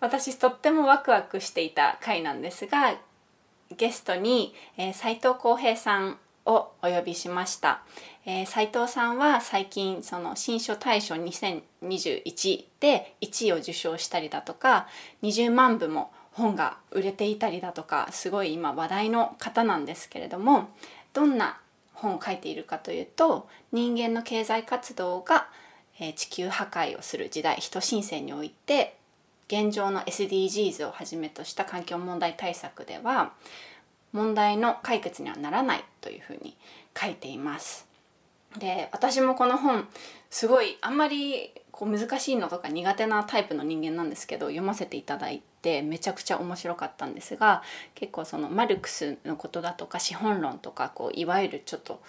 私とってもワクワクしていた回なんですがゲストに、えー、藤浩平さんをお呼びしました、えー、斉藤さんは最近その新書大賞2021で1位を受賞したりだとか20万部も本が売れていたりだとかすごい今話題の方なんですけれどもどんな本を書いているかというと人間の経済活動が地球破壊をする時代人申請において現状の SDGs をはじめとした環境問題対策では問題の解決にはならないというふうに書いています。で私もこの本すごいあんまりこう難しいのとか苦手なタイプの人間なんですけど読ませていただいてめちゃくちゃ面白かったんですが結構そのマルクスのことだとか資本論とかこういわゆるちょっと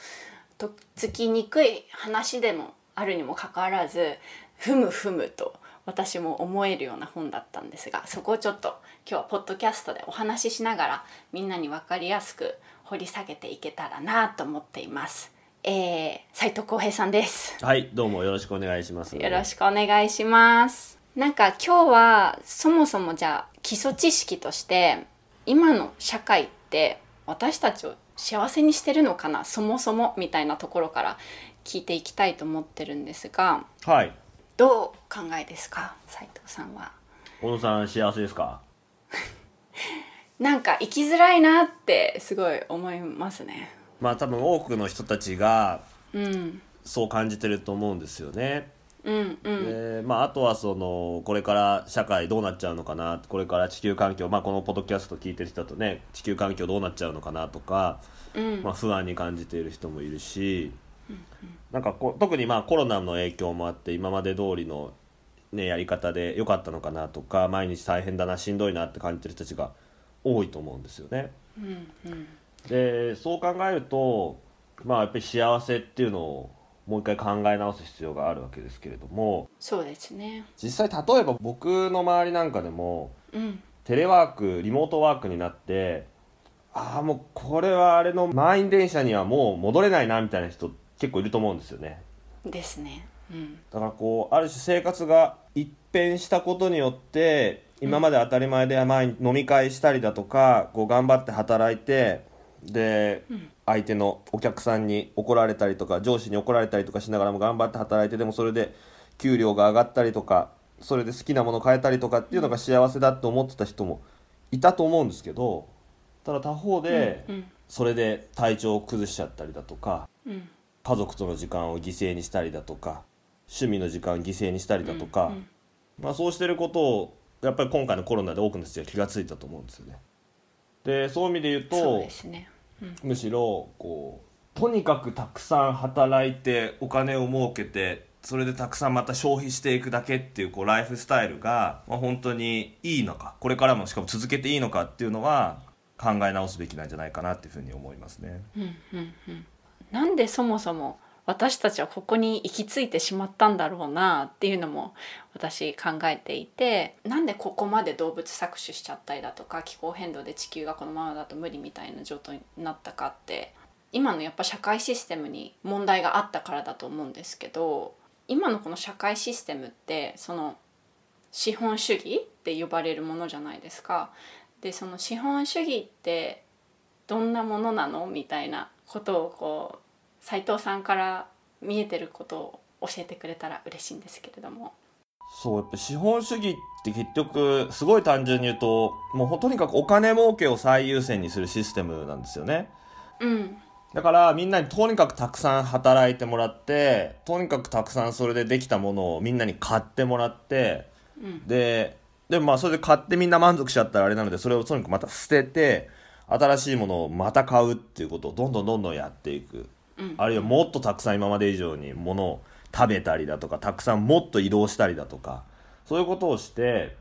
とっつきにくい話でもあるにもかかわらずふむふむと私も思えるような本だったんですがそこをちょっと今日はポッドキャストでお話ししながらみんなに分かりやすく掘り下げていけたらなと思っています。えー、斉藤浩平さんです。はいどうもよろしくお願いします。よろしくお願いします。なんか今日はそもそもじゃあ基礎知識として今の社会って私たちを幸せにしてるのかなそもそもみたいなところから聞いていきたいと思ってるんですが、はい、どう考えですか？斉藤さんは。小野さん幸せですか？なんか生きづらいなってすごい思いますね。まあ多分多くの人たちがそう感じてると思うんですよね、うんうん。でまあ、あとはそのこれから社会どうなっちゃうのかな？これから地球環境、まあ、このポッドキャスト聞いてる人だとね地球環境どうなっちゃうのかなとか、うん、まあ、不安に感じている人もいるし、なんかこ特にまあコロナの影響もあって今まで通りの、ね、やり方で良かったのかなとか毎日大変だなしんどいなって感じてる人たちが多いと思うんですよね。うんうん、でそう考えるとまあやっぱり幸せっていうのをもう一回考え直す必要があるわけですけれどもそうですね。実際例えば僕の周りなんかでも、うん、テレワークリモートワークになってああもうこれはあれの満員電車にはもう戻れないなみたいな人結構いると思うんですよね。ですね。うん、だからこうある種生活が一変したことによって今まで当たり前で前に飲み会したりだとかこう頑張って働いてで、相手のお客さんに怒られたりとか上司に怒られたりとかしながらも頑張って働いてでもそれで給料が上がったりとかそれで好きなもの買えたりとかっていうのが幸せだって思ってた人もいたと思うんですけどただ他方で、それで体調を崩しちゃったりだとか、家族との時間を犠牲にしたりだとか趣味の時間を犠牲にしたりだとか、うんうん、まあ、そうしてることをやっぱり今回のコロナで多くの人が気が付いたと思うんですよね。でそういう意味で言うと、ねうん、むしろこうとにかくたくさん働いてお金を儲けてそれでたくさんまた消費していくだけっていうこうライフスタイルが、まあ、本当にいいのかこれからもしかも続けていいのかっていうのは考え直すべきなんじゃないかなっていうふうに思いますね。うんうんうんなんでそもそも私たちはここに行き着いてしまったんだろうなっていうのも私考えていてなんでここまで動物搾取しちゃったりだとか気候変動で地球がこのままだと無理みたいな状態になったかって今のやっぱ社会システムに問題があったからだと思うんですけど今のこの社会システムってその資本主義って呼ばれるものじゃないですか。でその資本主義ってどんなものなの？みたいなことをこう斉藤さんから見えてることを教えてくれたら嬉しいんですけれども。そうやっぱ資本主義って結局すごい単純に言うともうとにかくお金儲けを最優先にするシステムなんですよね。うん、だからみんなにとにかくたくさん働いてもらってとにかくたくさんそれでできたものをみんなに買ってもらって、うん、ででもまあそれで買ってみんな満足しちゃったらあれなのでそれをとにかくまた捨てて新しいものをまた買うっていうことをどんどんどんどんやっていく、うん、あるいはもっとたくさん今まで以上にものを食べたりだとかたくさんもっと移動したりだとかそういうことをして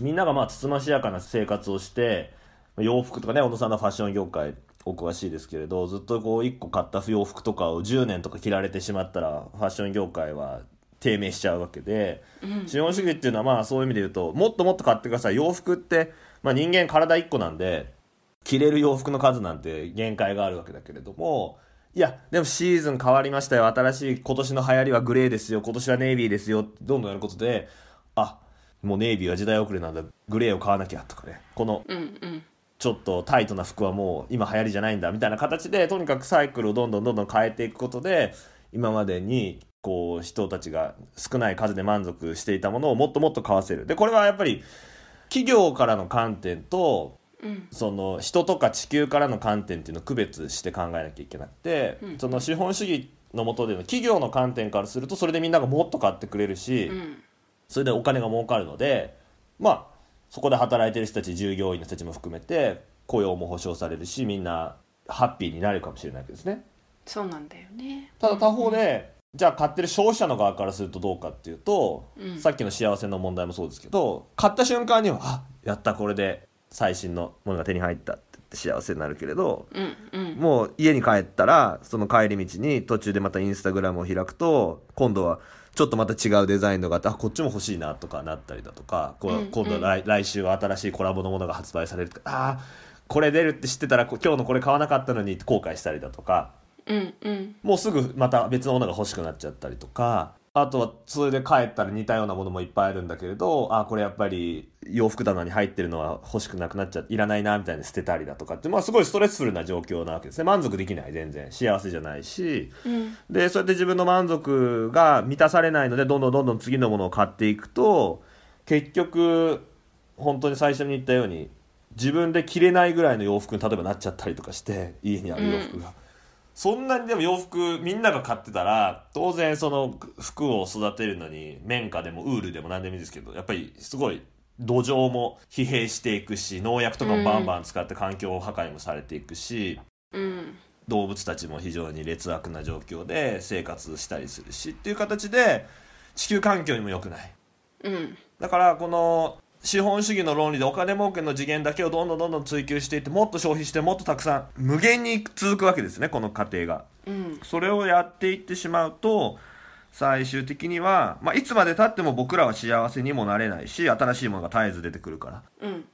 みんながまあつつましやかな生活をして洋服とかね小野さんのファッション業界お詳しいですけれどずっとこう1個買った洋服とかを10年とか着られてしまったらファッション業界は低迷しちゃうわけで、資本主義っていうのはまあそういう意味で言うともっともっと買ってください。洋服って、まあ、人間体1個なんで着れる洋服の数なんて限界があるわけだけれどもいやでもシーズン変わりましたよ。新しい今年の流行りはグレーですよ。今年はネイビーですよ。どんどんやることであもうネイビーは時代遅れなんだ。グレーを買わなきゃとかね。このちょっとタイトな服はもう今流行りじゃないんだ。みたいな形でとにかくサイクルをどんどんどんどん変えていくことで今までにこう人たちが少ない数で満足していたものをもっともっと買わせる。でこれはやっぱり企業からの観点とうん。その人とか地球からの観点っていうのを区別して考えなきゃいけなくて、うん。その資本主義の下での企業の観点からするとそれでみんながもっと買ってくれるし、うん。それでお金が儲かるのでまあそこで働いてる人たち従業員の人たちも含めて雇用も保障されるしみんなハッピーになるかもしれないわけですね。そうなんだよね。ただ他方で、じゃあ買ってる消費者の側からするとどうかっていうと、うん。さっきの幸せの問題もそうですけど買った瞬間にはあやったこれで最新のものが手に入ったって幸せになるけれどうんうん。もう家に帰ったらその帰り道に途中でまたインスタグラムを開くと今度はちょっとまた違うデザインのがあってあこっちも欲しいなとかなったりだとかこううん今度来,、来週は新しいコラボのものが発売されるとかあーこれ出るって知ってたらこ今日のこれ買わなかったのに後悔したりだとかうんうん。もうすぐまた別のものが欲しくなっちゃったりとかあとはそれで帰ったら似たようなものもいっぱいあるんだけれどあこれやっぱり洋服棚に入ってるのは欲しくなくなっちゃいらないなみたいに捨てたりだとかって、まあ、すごいストレスフルな状況なわけですね。満足できない全然。幸せじゃないし。うん。でそうやって自分の満足が満たされないのでどんどんどんどん次のものを買っていくと結局本当に最初に言ったように自分で着れないぐらいの洋服に例えばなっちゃったりとかして家にある洋服が、そんなにでも洋服みんなが買ってたら当然その服を育てるのに綿花でもウールでも何でもいいですけどやっぱりすごい土壌も疲弊していくし農薬とかもバンバン使って環境破壊もされていくし、うん動物たちも非常に劣悪な状況で生活したりするしっていう形で地球環境にも良くない。うん。だからこの資本主義の論理でお金儲けの次元だけをどんどんどんどん追求していってもっと消費してもっとたくさん無限に続くわけですねこの過程が。うん。それをやっていってしまうと最終的には、まあ、いつまでたっても僕らは幸せにもなれないし新しいものが絶えず出てくるから。うん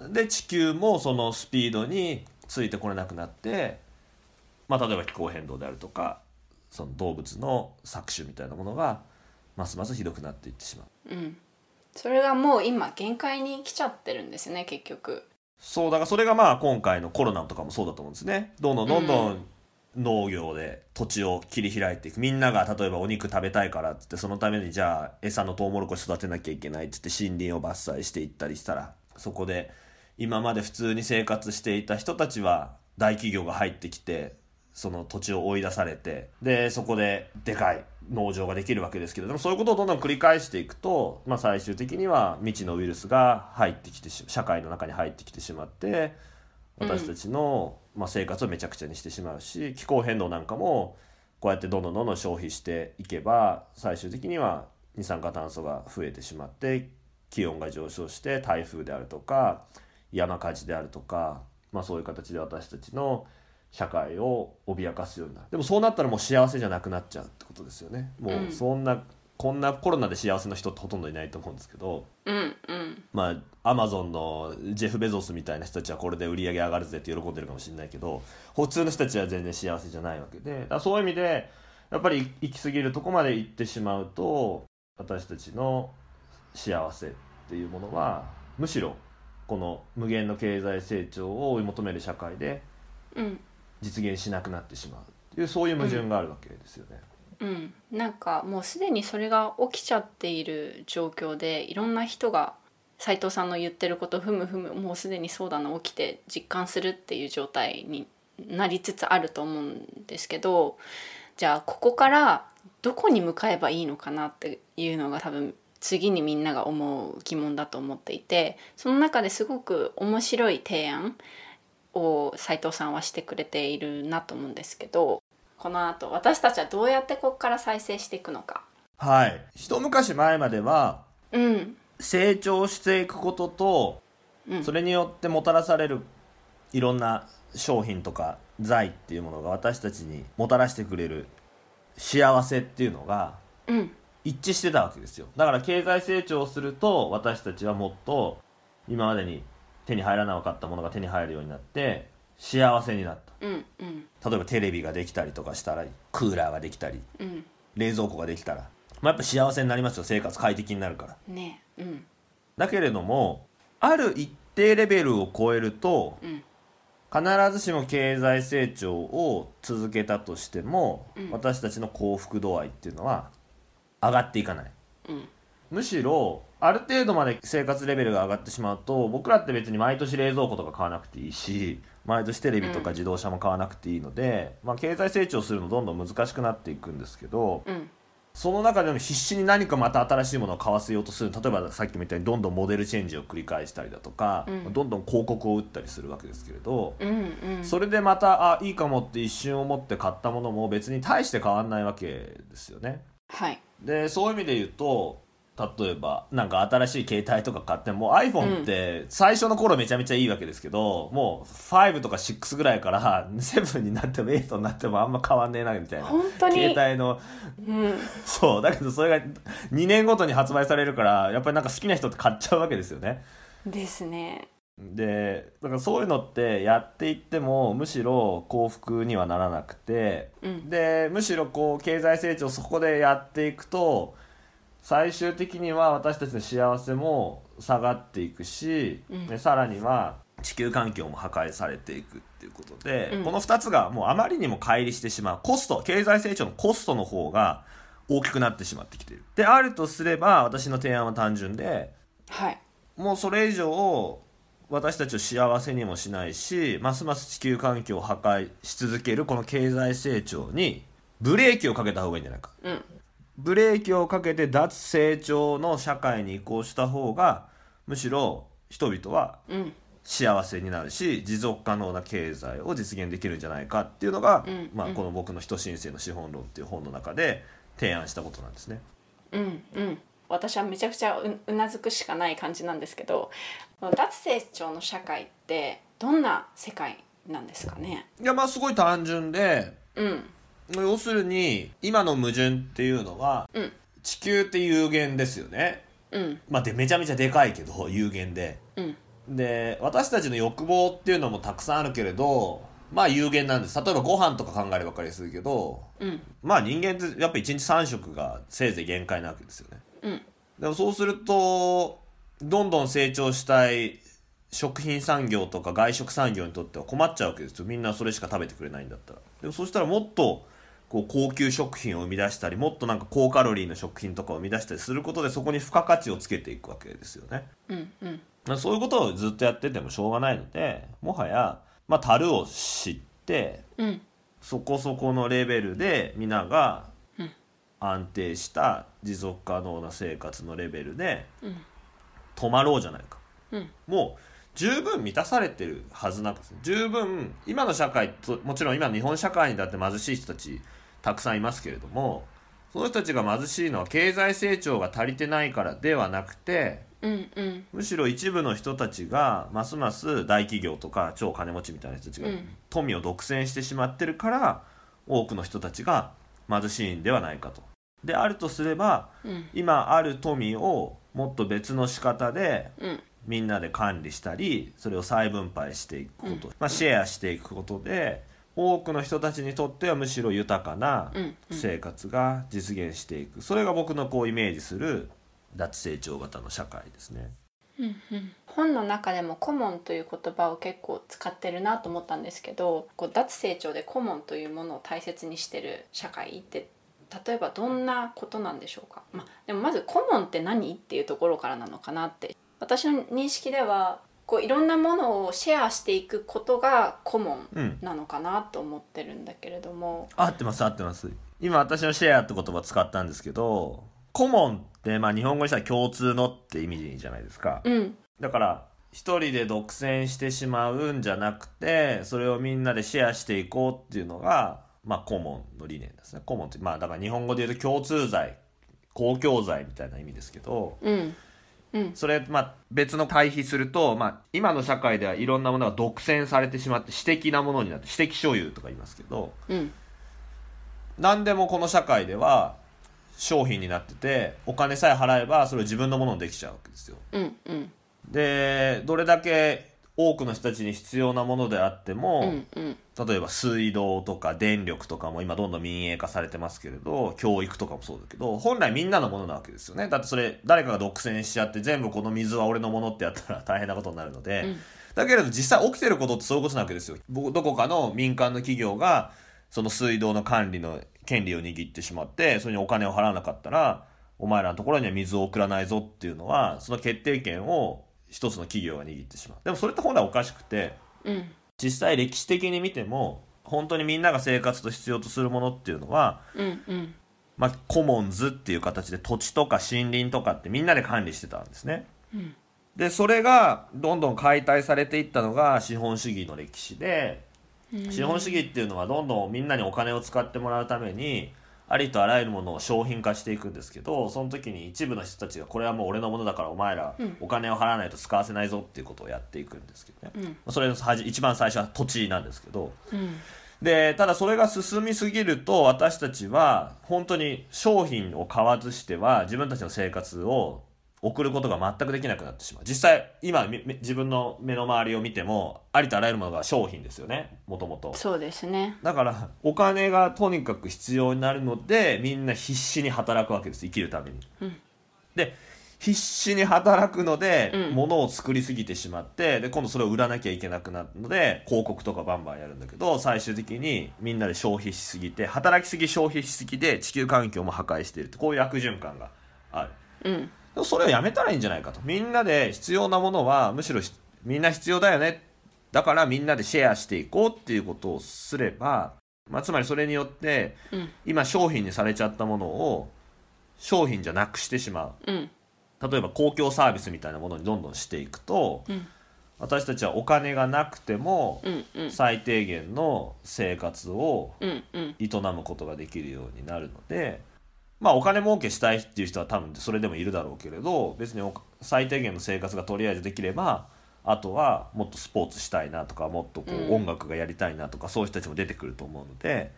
うん。で地球もそのスピードについてこれなくなって、まあ、例えば気候変動であるとかその動物の搾取みたいなものがますますひどくなっていってしまう。うんそれがもう今限界に来ちゃってるんですね結局。そうだからそれがまあ今回のコロナとかもそうだと思うんですね。どんどん。どんどん農業で土地を切り開いていく。みんなが例えばお肉食べたいからっつってそのためにじゃあ餌のトウモロコシ育てなきゃいけないっつって森林を伐採していったりしたらそこで今まで普通に生活していた人たちは大企業が入ってきてその土地を追い出されてでそこででかい農場ができるわけですけれどもそういうことをどんどん繰り返していくと、まあ、最終的には未知のウイルスが入ってきてし社会の中に入ってきてしまって私たちの、まあ、生活をめちゃくちゃにしてしまうし気候変動なんかもこうやってどんどんどんどん消費していけば最終的には二酸化炭素が増えてしまって気温が上昇して台風であるとか山火事であるとか、まあ、そういう形で私たちの社会を脅かすようにな。るでもそうなったらもう幸せじゃなくなっちゃうってことですよね。もうそんな、こんなコロナで幸せな人ってほとんどいないと思うんですけど。うんうん。まあアマゾンのジェフ・ベゾスみたいな人たちはこれで売り上げ上がるぜって喜んでるかもしれないけど普通の人たちは全然幸せじゃないわけで。だそういう意味でやっぱり行き過ぎるとこまで行ってしまうと私たちの幸せっていうものはむしろこの無限の経済成長を追い求める社会でうん実現しなくなってしまうっていうそういう矛盾があるわけですよね。うん、なんかもうすでにそれが起きちゃっている状況でいろんな人が斉藤さんの言ってることふむふむもうすでにそうだな起きて実感するっていう状態になりつつあると思うんですけどじゃあここからどこに向かえばいいのかなっていうのが多分次にみんなが思う疑問だと思っていてその中ですごく面白い提案を斉藤さんはしてくれているなと思うんですけどこの後私たちはどうやってここから再生していくのか。はい、一昔前まではうん、成長していくことと、うん。それによってもたらされるいろんな商品とか財っていうものが私たちにもたらしてくれる幸せっていうのがうん。一致してたわけですよ。だから経済成長をすると私たちはもっと今までに手に入らなかったものが手に入るようになって幸せになった。うんうん。例えばテレビができたりとかしたらクーラーができたりうん。冷蔵庫ができたら、まあ、やっぱ幸せになりますよ生活快適になるから。ねうん。だけれどもある一定レベルを超えるとうん。必ずしも経済成長を続けたとしても、うん。私たちの幸福度合いっていうのは上がっていかない。うん。むしろある程度まで生活レベルが上がってしまうと僕らって別に毎年冷蔵庫とか買わなくていいし毎年テレビとか自動車も買わなくていいので、まあ、経済成長するのどんどん難しくなっていくんですけどうん。その中でも必死に何かまた新しいものを買わせようとする。例えばさっきも言ったようにどんどんモデルチェンジを繰り返したりだとか、うん。どんどん広告を打ったりするわけですけれど、うんうん。それでまたあいいかもって一瞬思って買ったものも別に大して変わんないわけですよね。はい。でそういう意味で言うと例えばなんか新しい携帯とか買っても iPhone って最初の頃めちゃめちゃいいわけですけど、もう5とか6ぐらいから7になっても8になってもあんま変わんねえなみたいな本当に？携帯のうん。そうだけどそれが2年ごとに発売されるからやっぱりなんか好きな人って買っちゃうわけですよね。ですね。でだからそういうのってやっていってもむしろ幸福にはならなくてうん。でむしろこう経済成長そこでやっていくと最終的には私たちの幸せも下がっていくし、うん。でさらには地球環境も破壊されていくっていうことで、うん。この2つがもうあまりにも乖離してしまうコスト経済成長のコストの方が大きくなってしまってきている。であるとすれば私の提案は単純ではい。もうそれ以上私たちを幸せにもしないしますます地球環境を破壊し続けるこの経済成長にブレーキをかけた方がいいんじゃないか。うんブレーキをかけて脱成長の社会に移行した方がむしろ人々はうん。幸せになるし持続可能な経済を実現できるんじゃないかっていうのが、うん。まあ、うんこの僕の「人申請の資本論」っていう本の中で提案したことなんですね。うん。うん。私はめちゃくちゃううなずくしかない感じなんですけど脱成長の社会ってどんな世界なんですかね？いやまあすごい単純でうん要するに今の矛盾っていうのはうん。地球って有限ですよね。うん。まあ、でめちゃめちゃでかいけど 有限で。うん。で私たちの欲望っていうのもたくさんあるけれどまあ有限なんです。例えばご飯とか考えれば分かりやすいけどうん。まあ人間ってやっぱ1日3食がせいぜい限界なわけですよね。うん。でもそうするとどんどん成長したい食品産業とか外食産業にとっては困っちゃうわけですよ。みんなそれしか食べてくれないんだったら。でもそうしたらもっとこう高級食品を生み出したりもっとなんか高カロリーの食品とかを生み出したりすることでそこに付加価値をつけていくわけですよね。うんうん。まあそういうことをずっとやっててもしょうがないのでもはや、まあ、樽を知ってうん。そこそこのレベルで皆がうん。安定した持続可能な生活のレベルでうん。止まろうじゃないか。うん。もう十分満たされてるはずなんですよ十分今の社会ともちろん今の日本社会にだって貧しい人たちたくさんいますけれどもその人たちが貧しいのは経済成長が足りてないからではなくてうんうん。むしろ一部の人たちがますます大企業とか超金持ちみたいな人たちがうん。富を独占してしまってるから多くの人たちが貧しいんではないかと。であるとすればうん。今ある富をもっと別の仕方でうん。みんなで管理したりそれを再分配していくこと、まあ、シェアしていくことで多くの人たちにとってはむしろ豊かな生活が実現していく。それが僕のこうイメージする脱成長型の社会ですね。うんうん。本の中でもコモンという言葉を結構使ってるなと思ったんですけどこう脱成長でコモンというものを大切にしてる社会って例えばどんなことなんでしょうか、まあ、でもまずコモンって何？っていうところからなのかなって。私の認識ではこういろんなものをシェアしていくことがコモンうん。なのかなと思ってるんだけれども、合ってます合ってます。今私のシェアって言葉使ったんですけどコモンってまあ日本語にしたら共通のって意味じゃないですか。うん。だから一人で独占してしまうんじゃなくてそれをみんなでシェアしていこうっていうのがまあコモンの理念ですね。コモンってまあだから日本語で言うと共通罪公共罪みたいな意味ですけどうんうん。それ、まあ、別の対比すると、まあ、今の社会ではいろんなものが独占されてしまって私的なものになって私的所有とか言いますけどうん。何でもこの社会では商品になっててお金さえ払えばそれを自分のものにできちゃうわけですよ。うんうん。でどれだけ多くの人たちに必要なものであっても、うんうん。例えば水道とか電力とかも今どんどん民営化されてますけれど教育とかもそうだけど本来みんなのものなわけですよね。だってそれ誰かが独占しちゃって全部この水は俺のものってやったら大変なことになるので、うん。だけれど実際起きてることってそういうことなわけですよ。僕どこかの民間の企業がその水道の管理の権利を握ってしまってそれにお金を払わなかったらお前らのところには水を送らないぞっていうのはその決定権を一つの企業が握ってしまう。でもそれって本来おかしくてうん。実際歴史的に見ても本当にみんなが生活と必要とするものっていうのは、うんうん。まあ、コモンズっていう形で土地とか森林とかってみんなで管理してたんですね。うん。でそれがどんどん解体されていったのが資本主義の歴史で資本主義っていうのはどんどんみんなにお金を使ってもらうためにありとあらゆるものを商品化していくんですけどその時に一部の人たちがこれはもう俺のものだからお前らうん。お金を払わないと使わせないぞっていうことをやっていくんですけどね、うん。それのはじ一番最初は土地なんですけど。うん。でただそれが進みすぎると私たちは本当に商品を買わずしては自分たちの生活を送ることが全くできなくなってしまう。実際今自分の目の周りを見てもありとあらゆるものが商品ですよね。もともとそうですね。だからお金がとにかく必要になるのでみんな必死に働くわけです。生きるために、うん。で必死に働くので、うん。物を作りすぎてしまってで今度それを売らなきゃいけなくなるので広告とかバンバンやるんだけど最終的にみんなで消費しすぎて働きすぎ消費しすぎて地球環境も破壊しているってこういう悪循環がある。うんそれをやめたらいいんじゃないかと。みんなで必要なものはむしろしみんな必要だよね。だからみんなでシェアしていこうっていうことをすれば、まあ、つまりそれによってうん。今商品にされちゃったものを商品じゃなくしてしまう。うん。例えば公共サービスみたいなものにどんどんしていくとうん。私たちはお金がなくても最低限の生活を営むことができるようになるのでまあお金儲けしたいっていう人は多分それでもいるだろうけれど別にお最低限の生活がとりあえずできればあとはもっとスポーツしたいなとかもっとこう音楽がやりたいなとかそういう人たちも出てくると思うので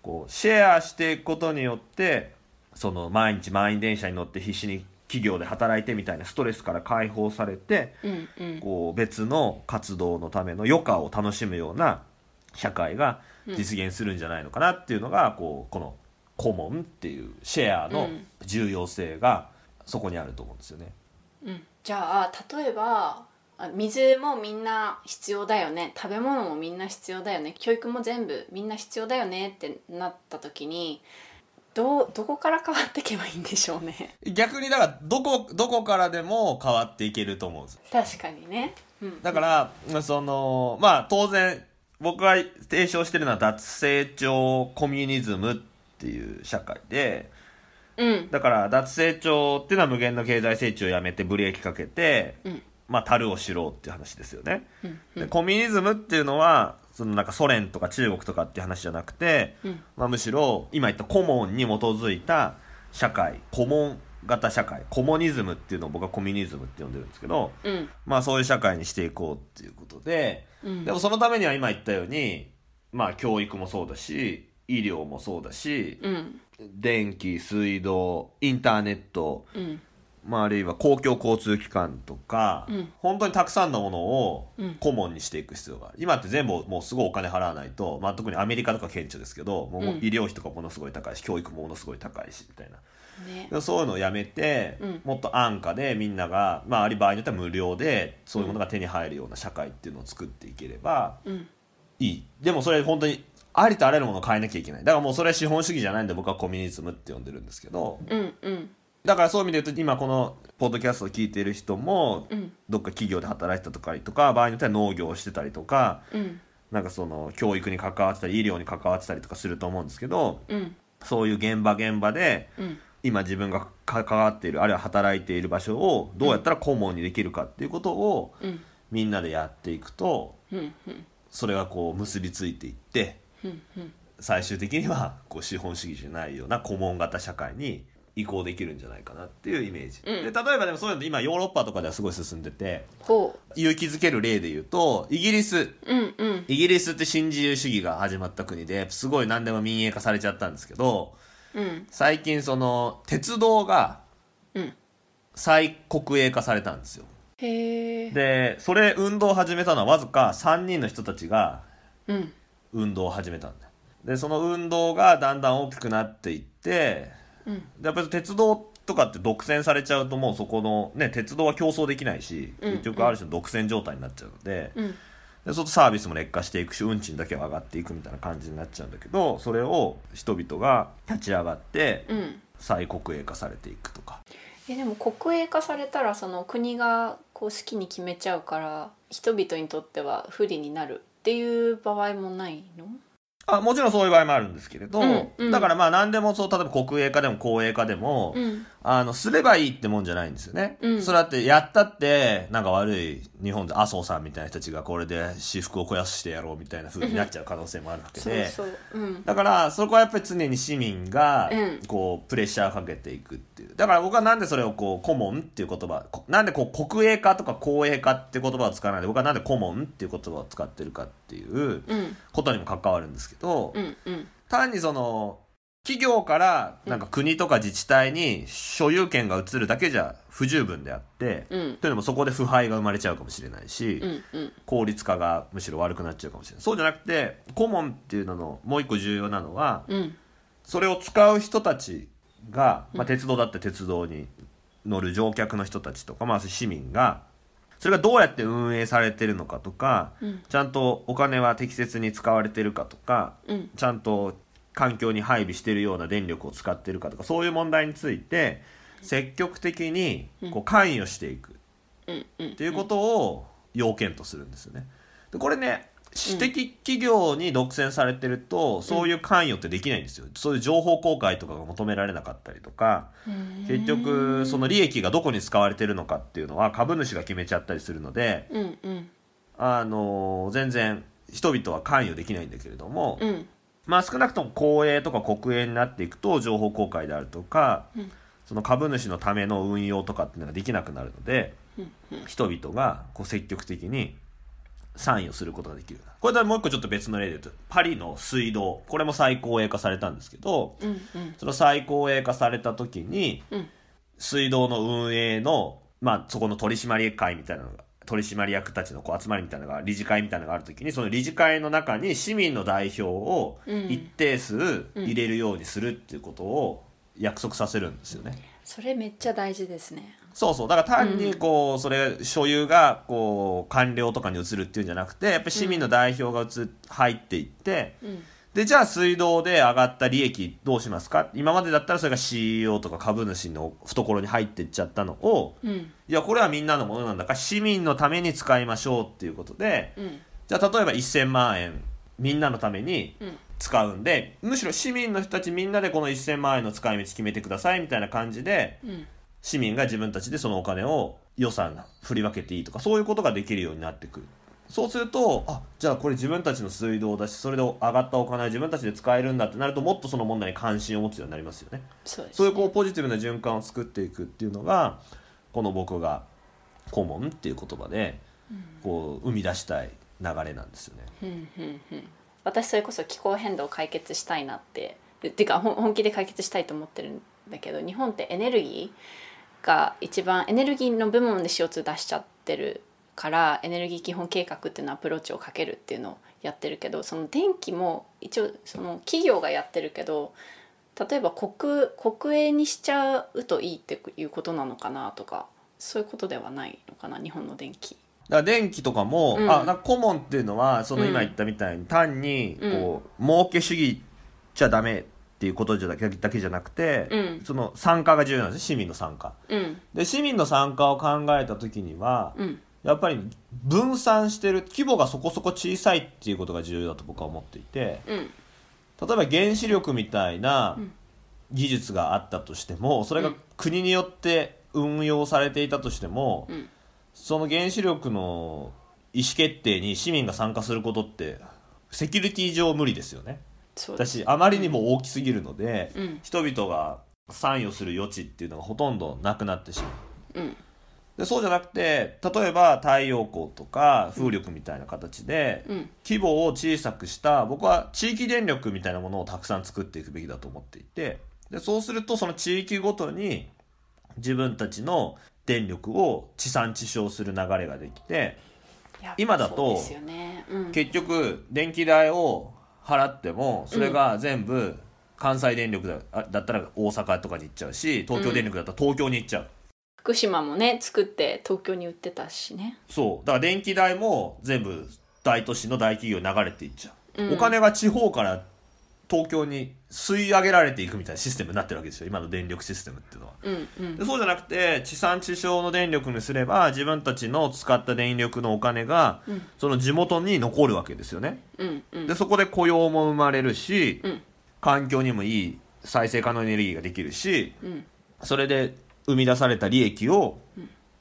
こうシェアしていくことによってその毎日満員電車に乗って必死に企業で働いてみたいなストレスから解放されてこう別の活動のための余暇を楽しむような社会が実現するんじゃないのかなっていうのがこうこのコモンっていうシェアの重要性がそこにあると思うんですよね。うん。じゃあ例えばあ水もみんな必要だよね。食べ物もみんな必要だよね。教育も全部みんな必要だよねってなった時にどうどこから変わっていけばいいんでしょうね。逆にだからどこどこからでも変わっていけると思うんです。確かにね、うん、だからそのまあ当然僕が提唱してるのは脱成長コミュニズムっていう社会でうん。だから脱成長っていうのは無限の経済成長をやめてブレーキかけて、うん。まあ樽を知ろうっていう話ですよね。うん。でコミュニズムっていうのはそのなんかソ連とか中国とかっていう話じゃなくて、うん。まあ、むしろ今言ったコモンに基づいた社会コモン型社会コモニズムっていうのを僕はコミュニズムって呼んでるんですけど、うん。まあそういう社会にしていこうっていうことで、うん。でもそのためには今言ったようにまあ教育もそうだし医療もそうだし、うん。電気水道インターネット、うん。まあ、あるいは公共交通機関とか、うん。本当にたくさんのものをうん。コモンにしていく必要がある。今って全部もうすごいお金払わないと、まあ、特にアメリカとか顕著ですけどもううん。医療費とかものすごい高いし教育もものすごい高いしみたいな。ね。そういうのをやめて、うん。もっと安価でみんなが、まあ、あり場合によっては無料でそういうものが手に入るような社会っていうのを作っていければうん。いい。でもそれ本当にありとあらゆるものを変えなきゃいけない。だからもうそれは資本主義じゃないんで僕はコミュニズムって呼んでるんですけど。うんうん。だからそういう意味で言うと今このポッドキャストを聞いている人もうん。どっか企業で働いてたとかとか場合によっては農業をしてたりとかうん。なんかその教育に関わってたり医療に関わってたりとかすると思うんですけどうん。そういう現場現場でうん。今自分が関わっているあるいは働いている場所をどうやったら顧問にできるかっていうことをうん。みんなでやっていくとうんうん。それがこう結びついていって最終的にはこう資本主義じゃないような顧問型社会に移行できるんじゃないかなっていうイメージ、うん。で例えばでもそういうの今ヨーロッパとかではすごい進んでてほ勇気づける例で言うとイギリス。ううんうん。イギリスって新自由主義が始まった国ですごい何でも民営化されちゃったんですけどうん。最近その鉄道がうん。再国営化されたんですよ。でそれ運動を始めたのはわずか3人の人たちがうん運動を始めたんだでその運動がだんだん大きくなっていってうん。でやっぱり鉄道とかって独占されちゃうともうそこのね鉄道は競争できないしうん。結局ある種の独占状態になっちゃうので,、うん。でそうするとサービスも劣化していくし運賃だけは上がっていくみたいな感じになっちゃうんだけどそれを人々が立ち上がってうん。再国営化されていくとか。えでも国営化されたらその国がこう好きに決めちゃうから人々にとっては不利になるっていう場合もないの？あもちろんそういう場合もあるんですけれど、うんうん。だからまあ何でもそう例えば国営化でも公営化でも、うんあの、すればいいってもんじゃないんですよね。うんそれだって、やったって、なんか悪い、日本で麻生さんみたいな人たちがこれで私服を肥やしてやろうみたいな風になっちゃう可能性もあるわけそうで。そううんだから、そこはやっぱり常に市民がうん、こう、プレッシャーかけていくっていう。だから僕はなんでそれをこう、コモンっていう言葉、こなんでこう、国営化とか公営化って言葉を使わないで、僕はなんでコモンっていう言葉を使ってるかっていううんことにも関わるんですけど、うんうん単にその企業からなんか国とか自治体に所有権が移るだけじゃ不十分であって、うん。というのもそこで腐敗が生まれちゃうかもしれないし、うんうん。効率化がむしろ悪くなっちゃうかもしれない。そうじゃなくてコモンっていうののもう一個重要なのはうん。それを使う人たちが、まあ、鉄道だって鉄道に乗る乗客の人たちとか、まあ、市民がそれがどうやって運営されてるのかとか、うん。ちゃんとお金は適切に使われてるかとか、うん。ちゃんと環境に配備しているような電力を使っているかとかそういう問題について積極的にこう関与していく。っていうことを要件とするんですよね。でこれね私的企業に独占されてると、そういう関与ってできないんですよ。そういう情報公開とかが求められなかったりとか、結局その利益がどこに使われてるのかっていうのは株主が決めちゃったりするので、うんうん。あの全然人々は関与できないんだけれども、うんまあ少なくとも公営とか国営になっていくと情報公開であるとか、うん。その株主のための運用とかっていうのができなくなるので、人々がこう積極的に参与することができるこれでもう一個ちょっと別の例で言うとパリの水道これも再公営化されたんですけどうんうん。その再公営化された時にうん。水道の運営のまあそこの取締役会みたいなのが取締役たちのこう集まりみたいなのが理事会みたいなのがある時にその理事会の中に市民の代表をうん。一定数入れるようにするっていうことを約束させるんですよね。それめっちゃ大事ですね。そうそう。だから単にこう、それ所有がこう官僚とかに移るっていうんじゃなくてやっぱり市民の代表が移入っていって、うんでじゃあ水道で上がった利益どうしますか？今までだったらそれが CEO とか株主の懐に入っていっちゃったのをうん。いやこれはみんなのものなんだから市民のために使いましょうっていうことでうん。じゃあ例えば1000万円みんなのためにうん。使うんでむしろ市民の人たちみんなでこの1000万円の使い道決めてくださいみたいな感じでうん。市民が自分たちでそのお金を予算振り分けていいとかそういうことができるようになってくるそうするとあじゃあこれ自分たちの水道だしそれで上がったお金は自分たちで使えるんだってなるともっとその問題に関心を持つようになりますよね。そうです。そういうこうポジティブな循環を作っていくっていうのがこの僕が「コモン」っていう言葉でこう生み出したい流れなんですよね。うん。うん。うん。私それこそ気候変動を解決したいなってっていうか本気で解決したいと思ってるんだけど日本ってエネルギーが一番エネルギーの部門で CO2 出しちゃってるからエネルギー基本計画っていうのアプローチをかけるっていうのをやってるけどその電気も一応その企業がやってるけど例えば国国営にしちゃうといいっていうことなのかなとかそういうことではないのかな日本の電気。だから電気とかも、うん。あなんかコモンっていうのはそのうん。今言ったみたいに単にこう、儲け主義じゃダメっていうことじゃだけだけじゃなくて、うん。その参加が重要なんです市民の参加。うん。で市民の参加を考えた時には、うんやっぱり分散してる規模がそこそこ小さいっていうことが重要だと僕は思っていてうん。例えば原子力みたいなうん。技術があったとしてもそれがうん国によって運用されていたとしても、うん。その原子力の意思決定に市民が参加することってセキュリティ上無理ですよね。だしあまりにも大きすぎるので、うん。人々が参与する余地っていうのがほとんどなくなってしまう。うんでそうじゃなくて例えば太陽光とか風力みたいな形で、うん。規模を小さくした僕は地域電力みたいなものをたくさん作っていくべきだと思っていてでそうするとその地域ごとに自分たちの電力を地産地消する流れができて今だとね。うん。結局電気代を払ってもそれが全部関西電力だあだったら大阪とかに行っちゃうし東京電力だったら東京に行っちゃう。福島もね作って東京に売ってたしね。そう。だから電気代も全部大都市の大企業に流れていっちゃう、うん。お金が地方から東京に吸い上げられていくみたいなシステムになってるわけですよ今の電力システムっていうのは。うんうん。でそうじゃなくて地産地消の電力にすれば自分たちの使った電力のお金が、うん。その地元に残るわけですよね。うんうん。でそこで雇用も生まれるし、うん。環境にもいい再生可能エネルギーができるしうん。それで生み出された利益を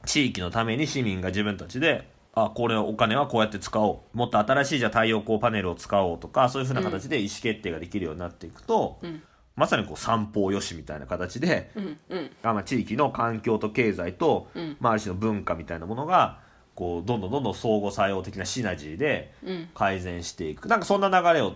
地域のために市民が自分たちであこれお金はこうやって使おう。もっと新しいじゃあ太陽光パネルを使おうとかそういうふうな形で意思決定ができるようになっていくと、ん。まさにこう三方よしみたいな形で、うんうん。あまあ地域の環境と経済と、うん。まあ、ある種の文化みたいなものがこうどんどんどんどん相互作用的なシナジーでうん。改善していく。なんかそんな流れを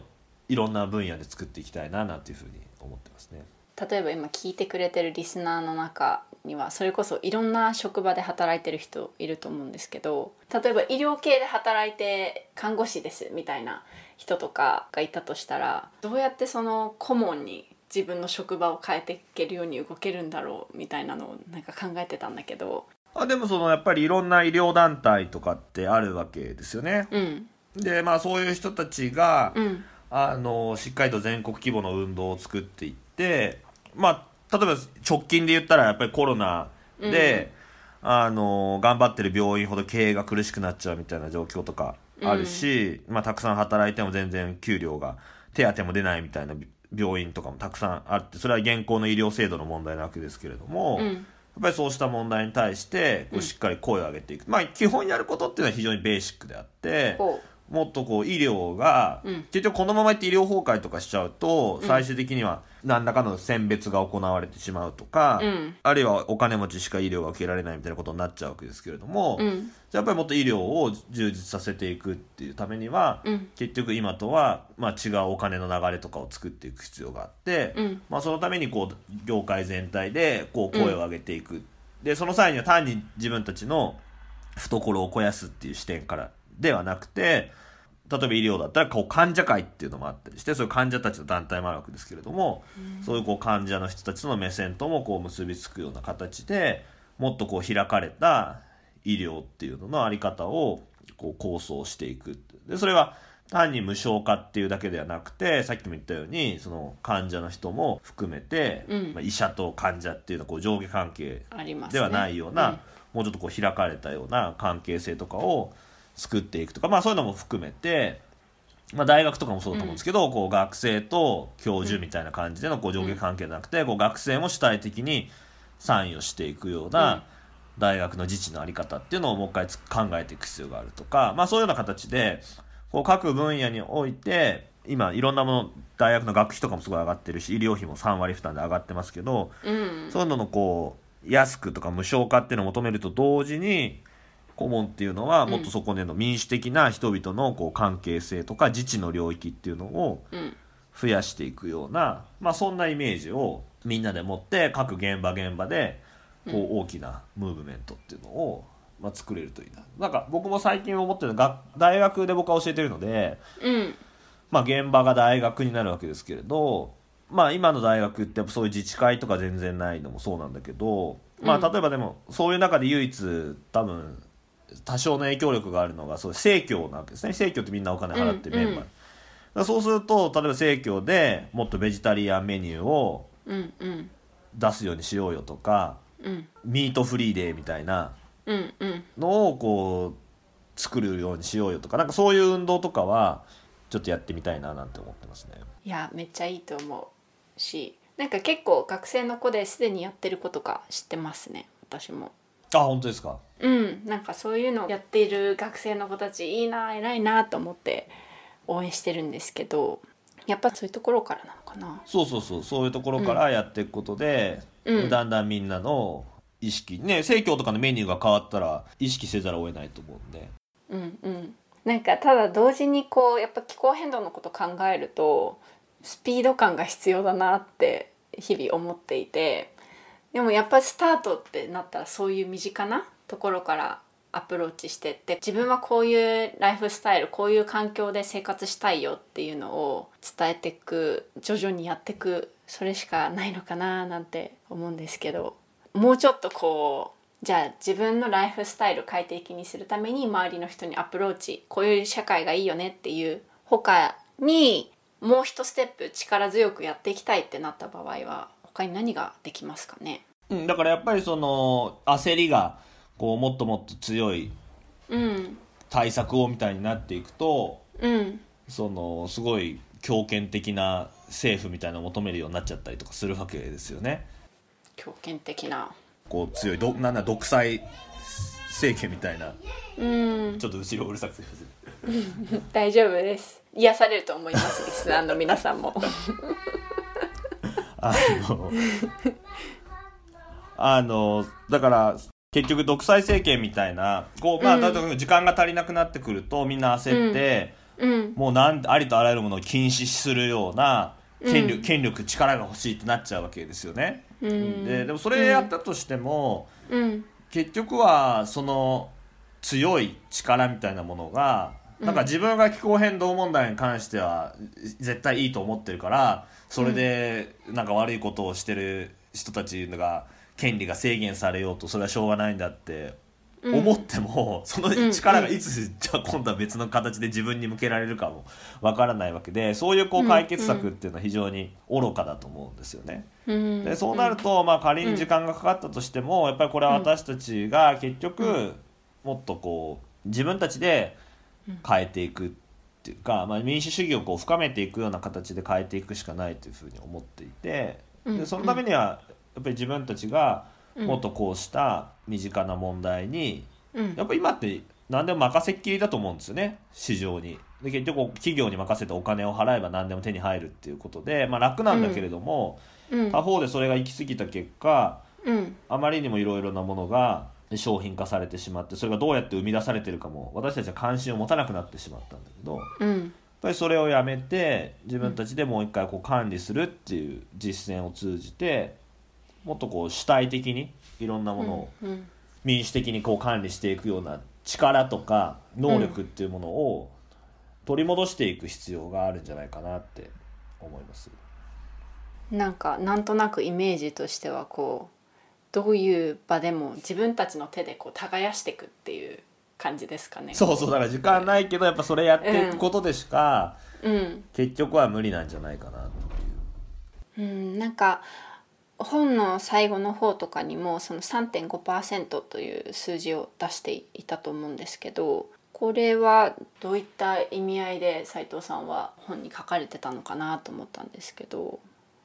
いろんな分野で作っていきたいななんていうふうに思ってますね。例えば今聞いてくれてるリスナーの中にはそれこそいろんな職場で働いてる人いると思うんですけど例えば医療系で働いて看護師ですみたいな人とかがいたとしたらどうやってその顧問に自分の職場を変えていけるように動けるんだろうみたいなのをなんか考えてたんだけど。あでもそのやっぱりいろんな医療団体とかってあるわけですよね。うん。でまあそういう人たちが、うん。あのしっかりと全国規模の運動を作っていってまあ例えば直近で言ったらやっぱりコロナで、あの頑張ってる病院ほど経営が苦しくなっちゃうみたいな状況とかあるし、まあ、たくさん働いても全然給料が手当も出ないみたいな病院とかもたくさんあってそれは現行の医療制度の問題なわけですけれども、やっうんぱりそうした問題に対してこうしっかり声を上げていく、まあ基本やることっていうのは非常にベーシックであって。こもっとこう医療が、うん。結局このままいって医療崩壊とかしちゃうと、最終的には何らかの選別が行われてしまうとか、うん。あるいはお金持ちしか医療が受けられないみたいなことになっちゃうわけですけれども、ううんやっぱりもっと医療を充実させていくっていうためには、うん。結局今とは、まあ、違うお金の流れとかを作っていく必要があって、うん。まあ、そのためにこう業界全体でこう声を上げていく、でその際には単に自分たちの懐を肥やすっていう視点からではなくて例えば医療だったらこう患者会っていうのもあったりしてそういう患者たちの団体もあるわけですけれども、そういうこう患者の人たちの目線ともこう結びつくような形でもっとこう開かれた医療っていうののあり方をこう構想していく。でそれは単に無償化っていうだけではなくてさっきも言ったようにその患者の人も含めて、うん。まあ、医者と患者っていうのはこう上下関係ではないような、もうちょっとこう開かれたような関係性とかを作っていくとか、まあ、そういうのも含めて、まあ、大学とかもそうだと思うんですけど、こう学生と教授みたいな感じでのこう上下関係じゃなくて、こう学生も主体的に参与していくような大学の自治の在り方っていうのをもう一回つ考えていく必要があるとか、まあ、そういうような形でこう各分野において今いろんなもの大学の学費とかもすごい上がってるし医療費も3割負担で上がってますけど、うん。そういうののこう安くとか無償化っていうのを求めると同時に顧問っていうのはもっとそこでの民主的な人々のこう関係性とか自治の領域っていうのをうん。増やしていくような、まあ、そんなイメージをみんなで持って各現場現場でこう大きなムーブメントっていうのを、まあ、作れるといいな。なんか僕も最近思ってるのが大学で僕は教えてるので、うん。まあ、現場が大学になるわけですけれど、まあ、今の大学ってそういう自治会とか全然ないのもそうなんだけど、まあ、例えばでもそういう中で唯一多分多少の影響力があるのがそういう生協なわけですね。生協ってみんなお金払ってるメンバー、うんうんそうすると例えば生協でもっとベジタリアンメニューを出すようにしようよとかうんミートフリーデーみたいなのをこう作るようにしようよとかなんかそういう運動とかはちょっとやってみたいななんて思ってますね。いやめっちゃいいと思うしなんか結構学生の子ですでにやってる子とか知ってますね私も。あ本当ですか？うんなんかそういうのをやっている学生の子たちいいな偉いなと思って応援してるんですけどやっぱそういうところからなのかな？そうそうそうそういうところからやっていくことで、うん。だんだんみんなの意識ね生協とかのメニューが変わったら意識せざるを得ないと思うんで。うんうん。なんかただ同時にこうやっぱ気候変動のこと考えるとスピード感が必要だなって日々思っていて。でもやっぱスタートってなったらそういう身近なところからアプローチしてって自分はこういうライフスタイルこういう環境で生活したいよっていうのを伝えていく徐々にやっていくそれしかないのかななんて思うんですけどもうちょっとこうじゃあ自分のライフスタイル快適にするために周りの人にアプローチこういう社会がいいよねっていう他にもう一ステップ力強くやっていきたいってなった場合は他に何ができますかね？うん、だからやっぱりその焦りがこうもっともっと強いうん対策をみたいになっていくとうんそのすごい強権的な政府みたいなのを求めるようになっちゃったりとかするわけですよね。強権的な。こう強いどなんだ独裁政権みたいな。うん。ちょっと後ろうるさくてすいません。大丈夫です。癒されると思いますリスナーの皆さんも。あのあのだから結局独裁政権みたいなこうまあ、うん。例えば時間が足りなくなってくるとみんな焦って、うん。もうなんありとあらゆるものを禁止するような権力,、うん。権力力が欲しいってなっちゃうわけですよね。うん。ででもそれやったとしても、うん。結局はその強い力みたいなものがうん。なんか自分が気候変動問題に関しては絶対いいと思ってるからそれでなんか悪いことをしてる人たちが権利が制限されようとそれはしょうがないんだってうん。思っても、その力がいつ、じゃあ今度は別の形で自分に向けられるかもわからないわけでそういうこう解決策っていうのは非常に愚かだと思うんですよね。うん。でそうなると、まあ、仮に時間がかかったとしても、やっぱりこれは私たちが結局、もっとこう自分たちで変えていくっていうか、まあ、民主主義をこう深めていくような形で変えていくしかないというふうに思っていてうん。でそのためにはやっぱり自分たちがうん。もっとこうした身近な問題にうん。やっぱ今って何でも任せっきりだと思うんですよね。市場に。で結局企業に任せてお金を払えば何でも手に入るっていうことで、まあ、楽なんだけれども、うん。他方でそれが行き過ぎた結果うん。あまりにもいろいろなものが商品化されてしまってそれがどうやって生み出されてるかも私たちは関心を持たなくなってしまったんだけどやっうんぱりそれをやめて自分たちでもう一回こう管理するっていう実践を通じてもっとこう主体的にいろんなものをうん民主的にこう管理していくような力とか能力っていうものを取り戻していく必要があるんじゃないかなって思います。なんかなんとなくイメージとしてはこうどういう場でも自分たちの手でこう耕していくっていう感じですかね。そうそうだから時間ないけどやっぱそれやっていくことでしか、うん、結局は無理なんじゃないかなっていう。うん、なんか本の最後の方とかにもその3.5%という数字を出していたと思うんですけどこれはどういった意味合いで斉藤さんは本に書かれてたのかなと思ったんですけど。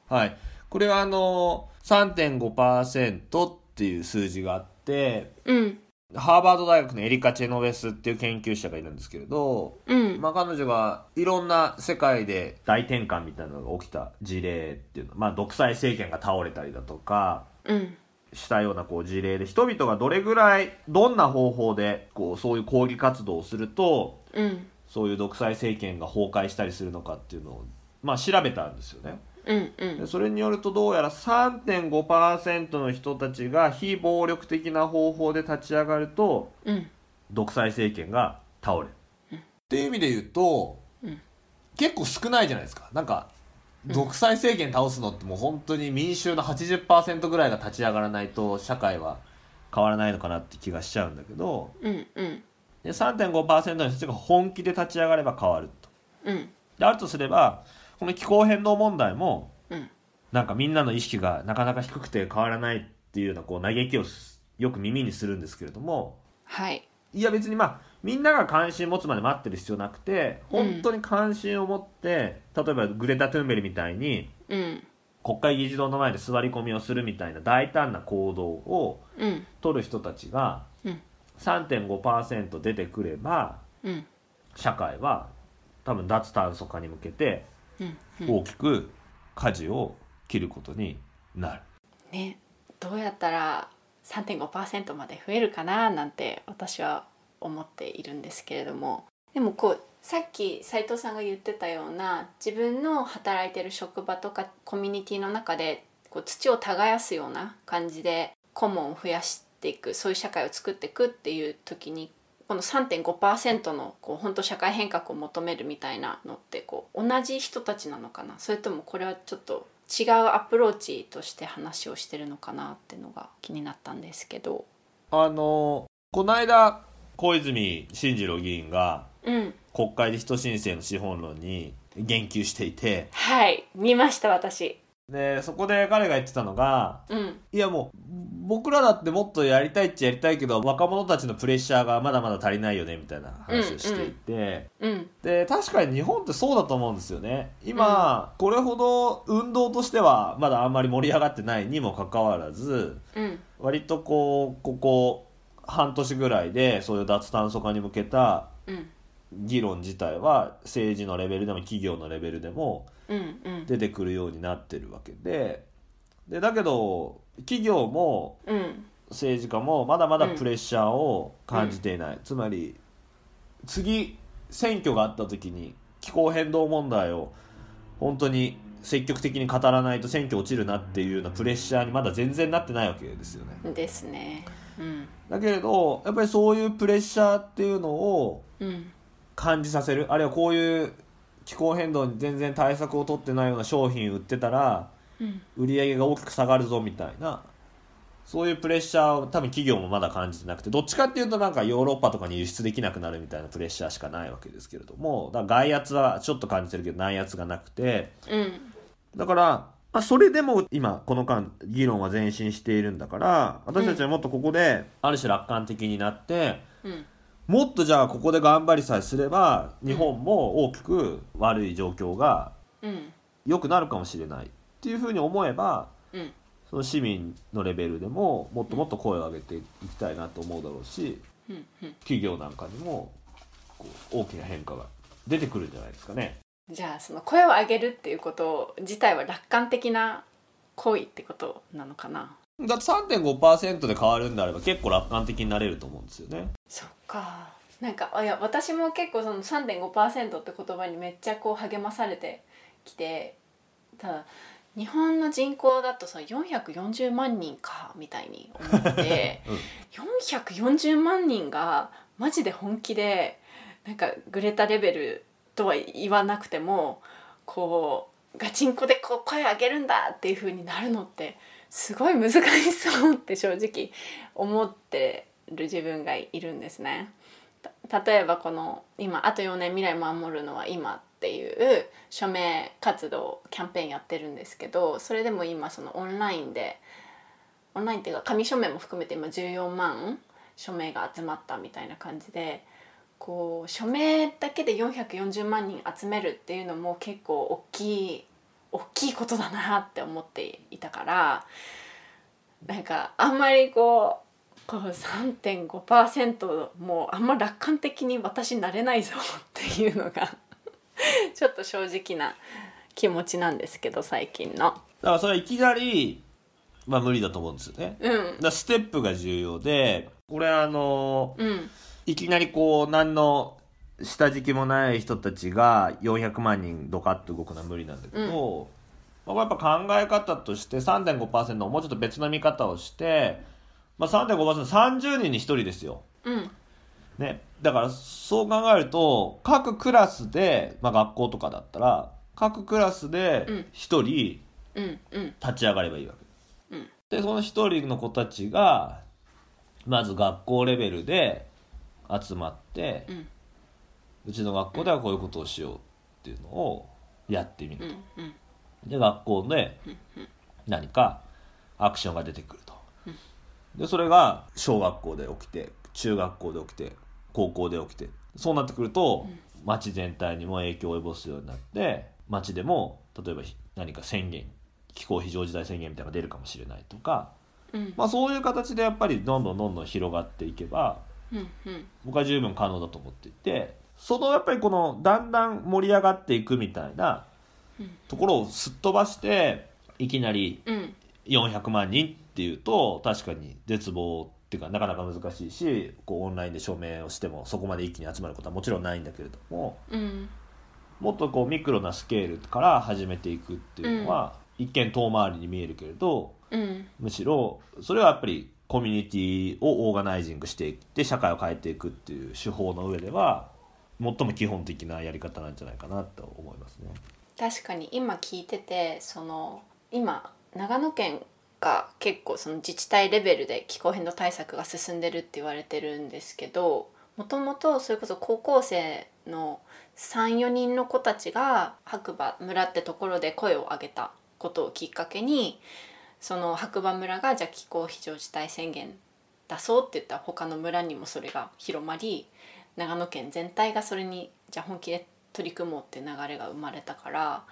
はい。これはあの、3.5%っていう数字があって、うんハーバード大学のエリカ・チェノベスっていう研究者がいるんですけれど、うん。まあ彼女がいろんな世界で大転換みたいなのが起きた事例っていうの、まあ独裁政権が倒れたりだとか、うん。したようなこう事例で人々がどれぐらいどんな方法でこうそういう抗議活動をするとうん。そういう独裁政権が崩壊したりするのかっていうのをまあ調べたんですよね。うんうん。でそれによるとどうやら3.5%の人たちが非暴力的な方法で立ち上がるとうん。独裁政権が倒れる、っていう意味で言うと、うん。結構少ないじゃないですか。なんか独裁政権倒すのってもう本当に民衆の80%ぐらいが立ち上がらないと社会は変わらないのかなって気がしちゃうんだけどうんうん。で3.5%の人たちが本気で立ち上がれば変わると。うん。であるとすればこの気候変動問題もうん。なんかみんなの意識がなかなか低くて変わらないっていうようなこう嘆きをすよく耳にするんですけれどもはい。いや別にまあみんなが関心持つまで待ってる必要なくてうん本当に関心を持って、例えばグレタ・トゥンベリみたいにうん。国会議事堂の前で座り込みをするみたいな大胆な行動をうん。取る人たちがうん。3.5%出てくればうん。社会は多分脱炭素化に向けてうんうん大きく舵を切ることになる。ねどうやったら3.5%まで増えるかななんて私は思っているんですけれどもでもこうさっき斉藤さんが言ってたような自分の働いてる職場とかコミュニティの中でこう土を耕すような感じで顧問を増やしていくそういう社会を作っていくっていう時にこの3.5%のこう本当社会変革を求めるみたいなのってこう同じ人たちなのかな？それともこれはちょっと違うアプローチとして話をしてるのかなっていうのが気になったんですけど。あのこの間小泉進次郎議員がうん、国会で人申請の資本論に言及していてはい見ました私。でそこで彼が言ってたのがうん。いやもう僕らだってもっとやりたいっちゃやりたいけど若者たちのプレッシャーがまだまだ足りないよねみたいな話をしていて、うん。で確かに日本ってそうだと思うんですよね。今、これほど運動としてはまだあんまり盛り上がってないにもかかわらずうん。割とこうここ半年ぐらいでそういう脱炭素化に向けたうん。議論自体は政治のレベルでも企業のレベルでもうんうん出てくるようになってるわけで。でだけど企業もうん。政治家もまだまだプレッシャーを感じていない、つまり次選挙があった時に気候変動問題を本当に積極的に語らないと選挙落ちるなっていうようなプレッシャーにまだ全然なってないわけですよね。ですね。うん。だけれどやっぱりそういうプレッシャーっていうのをうん。感じさせる。あるいはこういう気候変動に全然対策を取ってないような商品売ってたらうん。売り上げが大きく下がるぞみたいな。そういうプレッシャーを多分企業もまだ感じてなくてどっちかっていうとなんかヨーロッパとかに輸出できなくなるみたいなプレッシャーしかないわけですけれどもだから外圧はちょっと感じてるけど内圧がなくて。うん。だから、まあ、それでも今この間議論は前進しているんだから私たちはもっとここである種楽観的になって、うんもっとじゃあここで頑張りさえすれば日本も大きく悪い状況がうん。良くなるかもしれないっていうふうに思えばうん。その市民のレベルでももっともっと声を上げていきたいなと思うだろうしうんうん。企業なんかにもこう大きな変化が出てくるんじゃないですかね。じゃあその声を上げるっていうこと自体は楽観的な行為ってことなのかな？だって3.5%で変わるんであれば結構楽観的になれると思うんですよね。か。なんかあいや私も結構その3.5%って言葉にめっちゃこう励まされてきてただ日本の人口だとその440万人かみたいに思って、440万人がマジで本気でなんかグレタレベルとは言わなくてもこうガチンコでこう声上げるんだっていう風になるのってすごい難しそうって正直思ってる自分がいるんですね。例えばこの今あと4年未来守るのは今っていう署名活動キャンペーンやってるんですけどそれでも今そのオンラインでオンラインっていうか紙署名も含めて今14万署名が集まったみたいな感じでこう署名だけで440万人集めるっていうのも結構大きい大きいことだなって思っていたからなんかあんまりこうこう3.5%もうあんま楽観的に私なれないぞっていうのが ちょっと正直な気持ちなんですけど最近の。だからそれはいきなり、まあ無理だと思うんですよね。うんだステップが重要で、これあの、うんいきなりこう何の下敷きもない人たちが400万人ドカッと動くのは無理なんだけど、まあ、やっぱ考え方として3.5%をもうちょっと別の見方をして、まあ、3.5%30 人に1人ですよ。うん。ね、だからそう考えると各クラスで、まあ、学校とかだったら各クラスでうん。1人うんうん。立ち上がればいいわけ、うん。でその1人の子たちがまず学校レベルで集まって、うん。うちの学校ではこういうことをしようっていうのをやってみるうと、んうん。で学校で何かアクションが出てくると、でそれが小学校で起きて中学校で起きて高校で起きてそうなってくると、町全体にも影響を及ぼすようになって町でも例えばひ何か宣言気候非常事態宣言みたいなのが出るかもしれないとか、うん。まあ、そういう形でやっぱりどんどんどんどん広がっていけばうんうん。僕は十分可能だと思っていてそのやっぱりこのだんだん盛り上がっていくみたいなところをすっ飛ばしていきなりうん。400万人っていうと確かに絶望っていうかなかなか難しいしこうオンラインで署名をしてもそこまで一気に集まることはもちろんないんだけれどもうん。もっとこうミクロなスケールから始めていくっていうのは、一見遠回りに見えるけれどうん。むしろそれはやっぱりコミュニティをオーガナイジングしていって社会を変えていくっていう手法の上では最も基本的なやり方なんじゃないかなと思いますね。確かに今聞いててその今長野県が結構その自治体レベルで気候変動対策が進んでるって言われてるんですけどもともとそれこそ高校生の34人の子たちが白馬村ってところで声を上げたことをきっかけにその白馬村がじゃあ気候非常事態宣言出そうって言ったら他の村にもそれが広まり長野県全体がそれにじゃあ本気で取り組もうって流れが生まれたから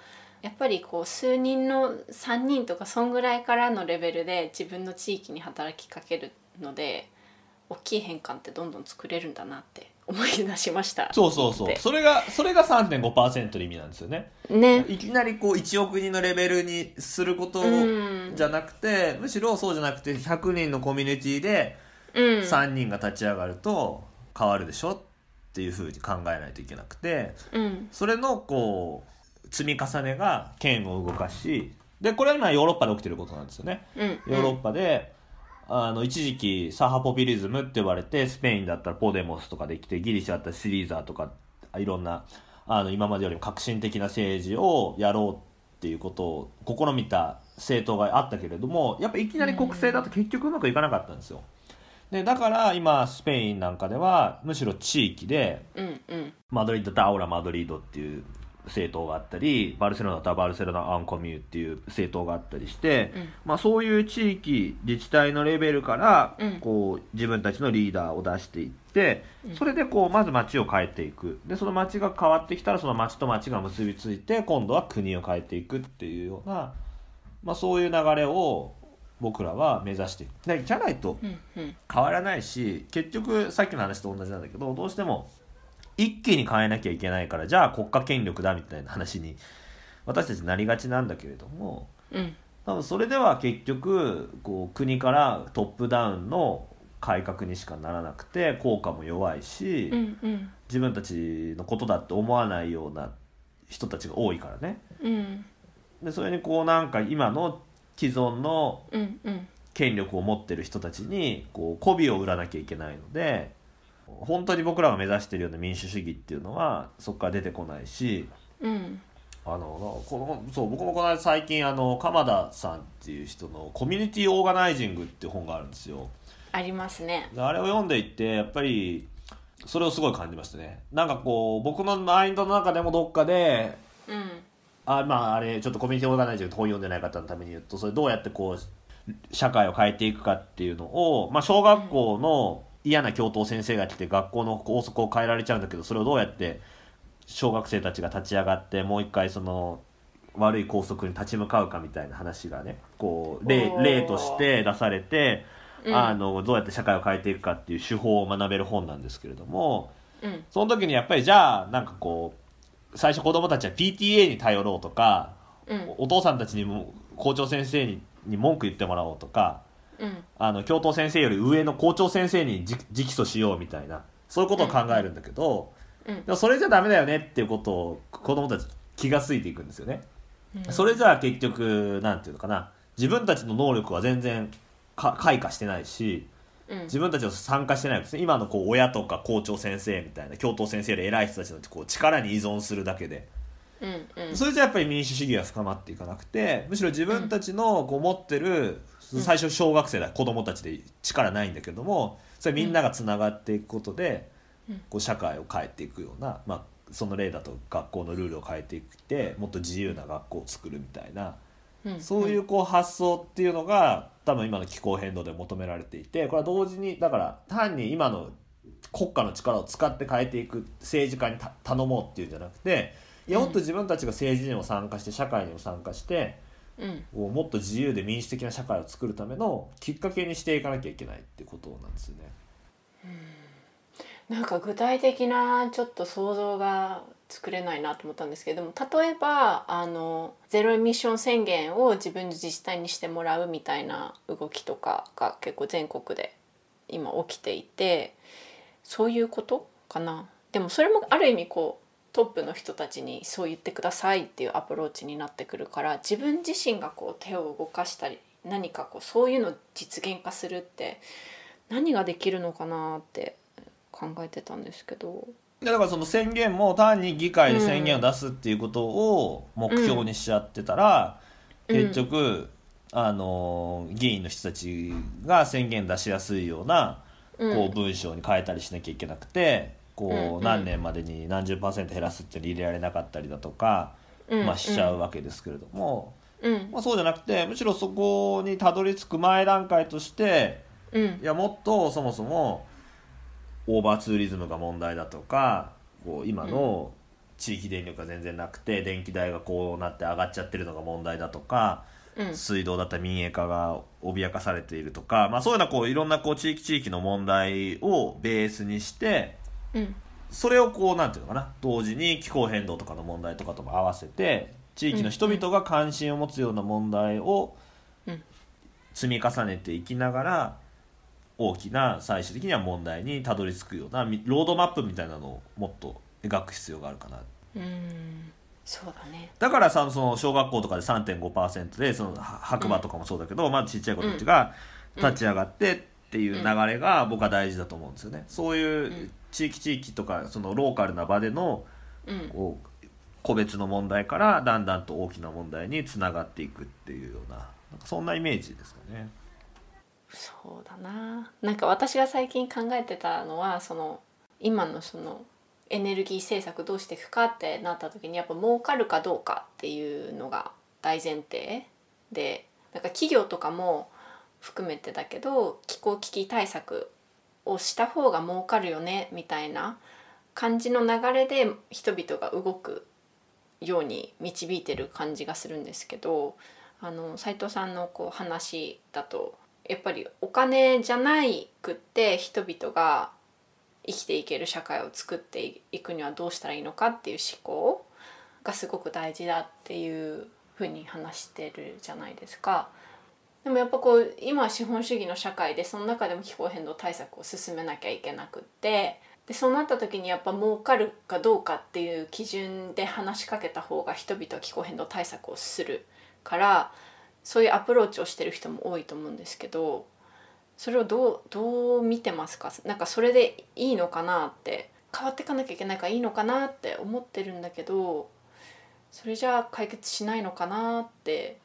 やっぱりこう数人の3人とかそんぐらいからのレベルで自分の地域に働きかけるので大きい変換ってどんどん作れるんだなって 思い出しました。そうそうそう。それがそれが3.5%の意味なんですよね。ね。いきなりこう1億人のレベルにすることうん。じゃなくて、むしろそうじゃなくて100人のコミュニティでうん、3人が立ち上がると変わるでしょっていうふうに考えないといけなくてうん。それのこう積み重ねが県を動かしでこれは今ヨーロッパで起きてることなんですよね。うんヨーロッパで、あの一時期サハポピュリズムって呼ばれてスペインだったらポデモスとかできてギリシャだったらシリーザーとかいろんなあの今までよりも革新的な政治をやろうっていうことを試みた政党があったけれどもやっぱいきなり国政だと結局うまくいかなかったんですよ。でだから今スペインなんかではむしろ地域でうんうんマドリードとアウラ・マドリードっていう政党があったりバルセロナとバルセロナ・アンコミューっていう政党があったりして、うん。まあ、そういう地域自治体のレベルからうん。こう自分たちのリーダーを出していってうん。それでこうまず町を変えていく。でその町が変わってきたらその町と町が結びついて今度は国を変えていくっていうような、まあ、そういう流れを僕らは目指していく。でじゃないと変わらないし結局さっきの話と同じなんだけどどうしても一気に変えなきゃいけないからじゃあ国家権力だみたいな話に私たちなりがちなんだけれどもうん。多分それでは結局こう国からトップダウンの改革にしかならなくて効果も弱いし、うんうん。自分たちのことだって思わないような人たちが多いからね。うん。でそれにこうなんか今の既存の権力を持ってる人たちにこう媚びを売らなきゃいけないので本当に僕らが目指してるような民主主義っていうのはそこから出てこないしうんあのこのそう僕もこの間最近あの鎌田さんっていう人の「コミュニティオーガナイジング」っていう本があるんですよ。ありますねであれを読んでいってやっぱりそれをすごい感じましたね。なんかこう僕のマインドの中でもどっかでうんあまああれちょっとコミュニティオーガナイジング本読んでない方のために言うとそれどうやってこう社会を変えていくかっていうのを、まあ、小学校の嫌な教頭先生が来て学校の校則を変えられちゃうんだけどそれをどうやって小学生たちが立ち上がってもう一回その悪い校則に立ち向かうかみたいな話がねこう例例として出されて、うんあのどうやって社会を変えていくかっていう手法を学べる本なんですけれども。うんその時にやっぱりじゃあなんかこう最初子供たちは PTA に頼ろうとか、うんお父さんたちにも校長先生にに文句言ってもらおうとかうん。あの教頭先生より上の校長先生に直直訴しようみたいな。そういうことを考えるんだけど、うん。でもそれじゃダメだよねっていうことを子供たち気がついていくんですよね。うん。それじゃあ結局なんていうのかな。自分たちの能力は全然か開花してないしうん。自分たちは参加してないですね。今のこう親とか校長先生みたいな教頭先生より偉い人たちのこう力に依存するだけで。うんうん。それじゃやっぱり民主主義が深まっていかなくてむしろ自分たちのこう持ってる最初小学生だ子供たちで力ないんだけどもそれみんながつながっていくことでうん。こう社会を変えていくような、まあ、その例だと学校のルールを変えていってもっと自由な学校を作るみたいなうん。そういうこう発想っていうのが多分今の気候変動で求められていてこれは同時にだから単に今の国家の力を使って変えていく政治家にた頼もうっていうんじゃなくていやもっと自分たちが政治にも参加して社会にも参加してうん。こうもっと自由で民主的な社会を作るためのきっかけにしていかなきゃいけないってことなんですよね。なんか具体的なちょっと想像が作れないなと思ったんですけども例えばあのゼロエミッション宣言を自分の自治体にしてもらうみたいな動きとかが結構全国で今起きていてそういうことかな。でもそれもある意味こうトップの人たちにそう言ってくださいっていうアプローチになってくるから自分自身がこう手を動かしたり何かこうそういうのを実現化するって何ができるのかなって考えてたんですけど。だからその宣言も単に議会で宣言を出すっていうことを目標にしちゃってたら、うん結局、あの議員の人たちが宣言出しやすいようなうんこう文章に変えたりしなきゃいけなくてこうん何年までに何十パーセント減らすって入れられなかったりだとか、うんまあ、しちゃうわけですけれども、うん。まあ、そうじゃなくてむしろそこにたどり着く前段階としてうん。いやもっとそもそもオーバーツーリズムが問題だとかこう今の地域電力が全然なくて電気代がこうなって上がっちゃってるのが問題だとかうん。水道だったら民営化が脅かされているとか、まあ、そういうようなこういろんなこう地域地域の問題をベースにしてうん。それをこうなんていうのかな。同時に気候変動とかの問題とかとも合わせて地域の人々が関心を持つような問題をうん。積み重ねていきながら大きな最終的には問題にたどり着くようなみロードマップみたいなのをもっと描く必要があるかな。うん。そうだね。だからさその小学校とかで3.5%でそのは白馬とかもそうだけど、まずちっちゃい子たちが立ち上がってっていう流れが僕は大事だと思うんですよね。そういう地域地域とかそのローカルな場でのうんこう個別の問題からだんだんと大きな問題につながっていくっていうようななんかそんなイメージですかね。そうだななんか私が最近考えてたのはその今のそのエネルギー政策どうしていくかってなった時にやっぱ儲かるかどうかっていうのが大前提でなんか企業とかも含めてだけど気候危機対策をした方が儲かるよねみたいな感じの流れで人々が動くように導いてる感じがするんですけどあの斉藤さんのこう話だとやっぱりお金じゃないくって人々が生きていける社会を作っていくにはどうしたらいいのかっていう思考がすごく大事だっていうふうに話してるじゃないですか。でもやっぱこう今は資本主義の社会でその中でも気候変動対策を進めなきゃいけなくってでそうなった時にやっぱ儲かるかどうかっていう基準で話しかけた方が人々は気候変動対策をするからそういうアプローチをしてる人も多いと思うんですけどそれをどうどう見てますか？なんかそれでいいのかなって変わっていかなきゃいけないからいいのかなって思ってるんだけどそれじゃあ解決しないのかなって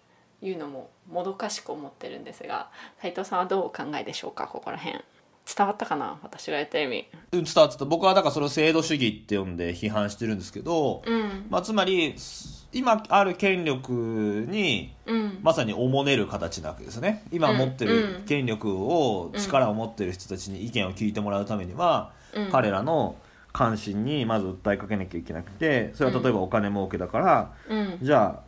いうのももどかしく思ってるんですが斉藤さんはどうお考えでしょうかここら辺。伝わったかな私が言った意味。うん伝わってた。僕はだからそれを制度主義って呼んで批判してるんですけど、うん。まあ、つまり今ある権力にうん。まさにおもねる形なわけですね。今持ってうん。る権力を力を持ってる人たちに意見を聞いてもらうためには、うん。彼らの関心にまず訴えかけなきゃいけなくてそれは例えばお金儲けだから、うん。じゃあ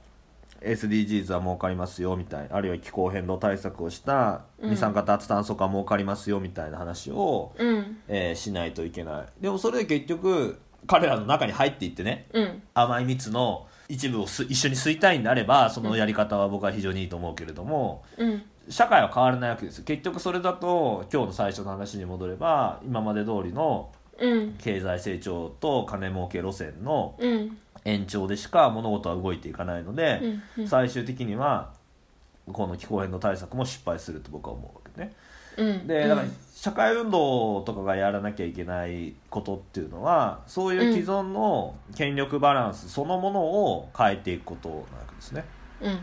SDGs は儲かりますよみたいあるいは気候変動対策をしたうん。二酸化脱炭素化儲かりますよみたいな話を、うん。えーしないといけない。でもそれで結局彼らの中に入っていってねうん。甘い蜜の一部をす一緒に吸いたいんであればそのやり方は僕は非常にいいと思うけれどもうん。社会は変わらないわけですよ。結局それだと今日の最初の話に戻れば今まで通りのうん。経済成長と金儲け路線のうん延長でしか物事は動いていかないので、うんうん。最終的にはこの気候変動対策も失敗すると僕は思うわけね。うんでだから社会運動とかがやらなきゃいけないことっていうのはそういう既存の権力バランスそのものを変えていくことなわけですね。うん。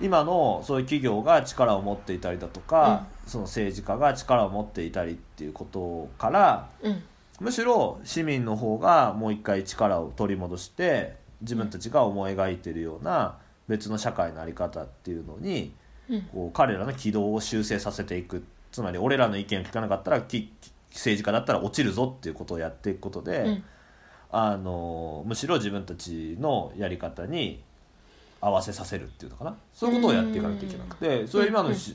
今のそういう企業が力を持っていたりだとか、その政治家が力を持っていたりっていうことからうんむしろ市民の方がもう一回力を取り戻して自分たちが思い描いているような別の社会の在り方っていうのにうん。こう彼らの軌道を修正させていく。つまり俺らの意見を聞かなかったらき政治家だったら落ちるぞっていうことをやっていくことで、うん。あのむしろ自分たちのやり方に合わせさせるっていうのかな。そういうことをやっていかなきゃいけなくてそれは今のし、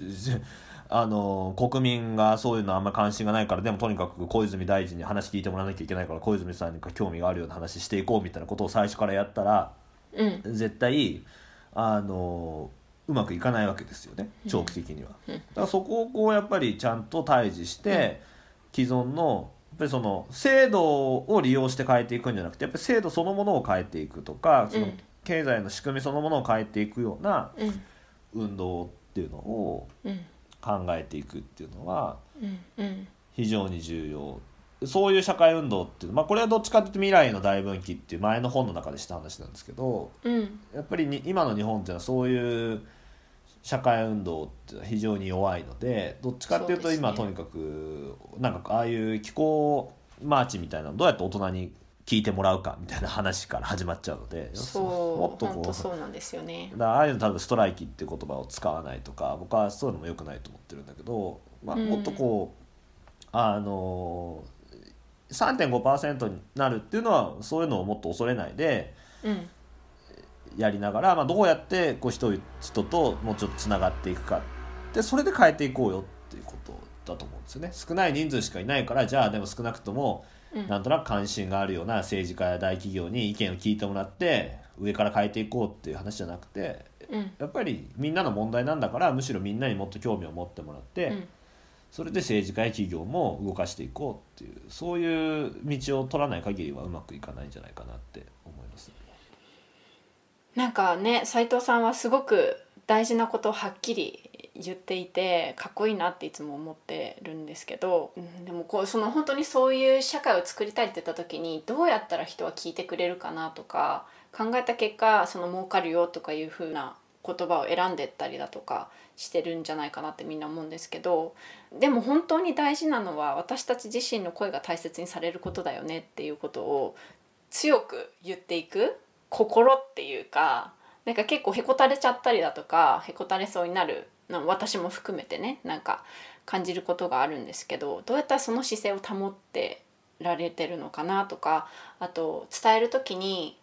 あの国民がそういうのあんまり関心がないからでもとにかく小泉大臣に話聞いてもらわなきゃいけないから小泉さんに興味があるような話していこうみたいなことを最初からやったらうん。絶対あのうまくいかないわけですよね長期的には。うん。だからそこをこうやっぱりちゃんと対峙して、既存のやっぱりその制度を利用して変えていくんじゃなくてやっぱり制度そのものを変えていくとかそのうん。経済の仕組みそのものを変えていくようなうん。運動っていうのをうん考えていくっていうのは非常に重要。そういう社会運動っていうのまあこれはどっちかというと未来の大分岐っていう前の本の中でした話なんですけどうん。やっぱりに今の日本っていうのはそういう社会運動っていうのは非常に弱いのでどっちかっていうと今とにかくなんかああいう気候マーチみたいなのどうやって大人に聞いてもらうかみたいな話から始まっちゃうのでそうもっとこうそうなんですよね。だああいうの多分ストライキっていう言葉を使わないとか僕はそういうのも良くないと思ってるんだけど、まあ、うん。もっとこう、あの3.5%になるっていうのはそういうのをもっと恐れないでうん。やりながら、まあ、どうやってこう人人ともうちょっとつながっていくかでそれで変えていこうよっていうことだと思うんですよね。少ない人数しかいないからじゃあでも少なくともうん。なんとなく関心があるような政治家や大企業に意見を聞いてもらって上から変えていこうっていう話じゃなくてうん。やっぱりみんなの問題なんだからむしろみんなにもっと興味を持ってもらって、うん。それで政治家や企業も動かしていこうっていうそういう道を取らない限りはうまくいかないんじゃないかなって思います。なんかね斉藤さんはすごく大事なことをはっきり言っていてかっこいいなっていつも思ってるんですけど、うんでもこうその本当にそういう社会を作りたいって言った時にどうやったら人は聞いてくれるかなとか考えた結果その儲かるよとかいう風な言葉を選んでったりだとかしてるんじゃないかなってみんな思うんですけどでも本当に大事なのは私たち自身の声が大切にされることだよねっていうことを強く言っていく心っていうかなんか結構へこたれちゃったりだとかへこたれそうになる私も含めてねなんか感じることがあるんですけどどうやったらその姿勢を保ってられてるのかなとかあと伝える時に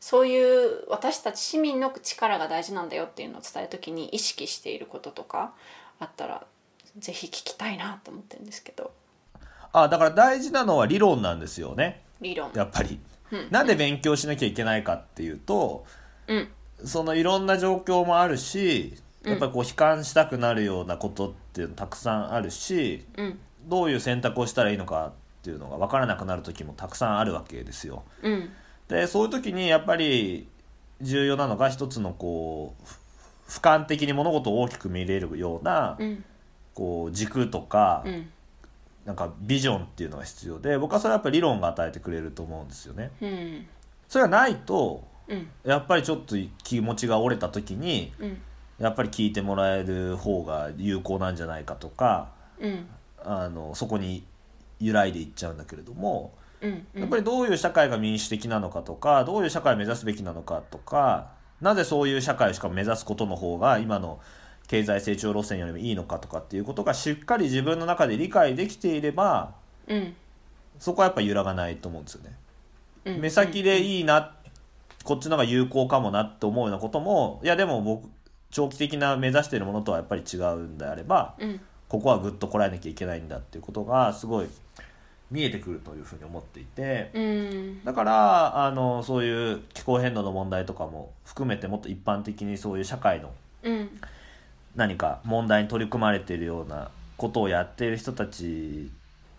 そういう私たち市民の力が大事なんだよっていうのを伝える時に意識していることとかあったらぜひ聞きたいなと思ってるんですけどあだから大事なのは理論なんですよね理論。やっぱり。うんなんで勉強しなきゃいけないかっていうとうんそのいろんな状況もあるしやっぱりこう悲観したくなるようなことっていうのたくさんあるしうん。どういう選択をしたらいいのかっていうのが分からなくなる時もたくさんあるわけですよ。うん。でそういう時にやっぱり重要なのが一つのこうふ俯瞰的に物事を大きく見れるようなうん。こう軸とかうん。なんかビジョンっていうのが必要で僕はそれはやっぱり理論が与えてくれると思うんですよね。うん。それがないとうん。やっぱりちょっと気持ちが折れた時にうんやっぱり聞いてもらえる方が有効なんじゃないかとかうん。あのそこに揺らいでいっちゃうんだけれどもうんやっぱりどういう社会が民主的なのかとかどういう社会を目指すべきなのかとかなぜそういう社会をしかも目指すことの方が今の経済成長路線よりもいいのかとかっていうことがしっかり自分の中で理解できていればうん。そこはやっぱ揺らがないと思うんですよね。うん。目先でいいなこっちの方が有効かもなって思うようなこともいやでも僕長期的な目指しているものとはやっぱり違うんであればうん。ここはぐっとこらえなきゃいけないんだっていうことがすごい見えてくるというふうに思っていてうん。だからあのそういう気候変動の問題とかも含めてもっと一般的にそういう社会のうん。何か問題に取り組まれているようなことをやっている人たち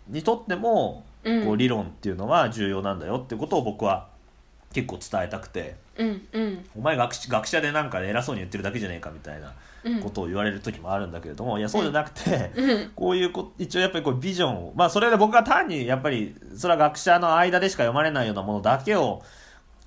にとっても、うん。こう理論っていうのは重要なんだよってことを僕は結構伝えたくてうんうん。お前学士学者でなんか偉そうに言ってるだけじゃねえかみたいなうん。ことを言われる時もあるんだけれどもいやそうじゃなくて、うん。こういうこ一応やっぱりこうビジョンをまあそれで僕は単にやっぱりそれは学者の間でしか読まれないようなものだけを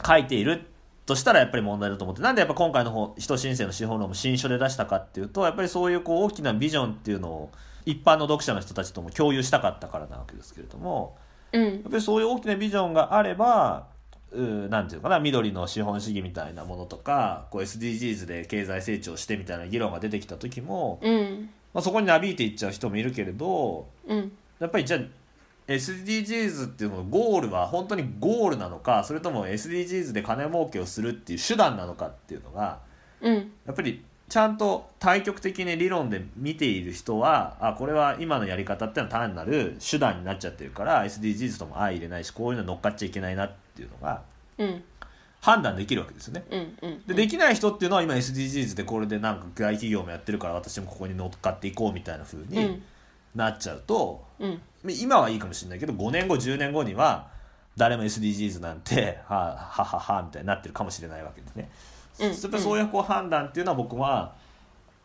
書いているとしたらやっぱり問題だと思ってなんでやっぱ今回の方人申請の司法論も新書で出したかっていうとやっぱりそういうこう大きなビジョンっていうのを一般の読者の人たちとも共有したかったからなわけですけれどもうん。やっぱりそういう大きなビジョンがあればうなんていうのかな緑の資本主義みたいなものとかこう SDGs で経済成長してみたいな議論が出てきた時も、うん。まあ、そこになびいていっちゃう人もいるけれどうん。やっぱりじゃあ SDGs っていうののゴールは本当にゴールなのかそれとも SDGs で金儲けをするっていう手段なのかっていうのがうん。やっぱりちゃんと対極的に理論で見ている人はあこれは今のやり方ってのは単なる手段になっちゃってるから SDGs とも相入れないしこういうの乗っかっちゃいけないなっていうのがうん判断できるわけですよね。でできない人っていうのは今 SDGs でこれでなんか大企業もやってるから私もここに乗っかっていこうみたいな風にうんなっちゃうと、うん今はいいかもしれないけど5年後10年後には誰も SDGs なんて ははははみたいになってるかもしれないわけですね。うんそういうこう判断っていうのは僕は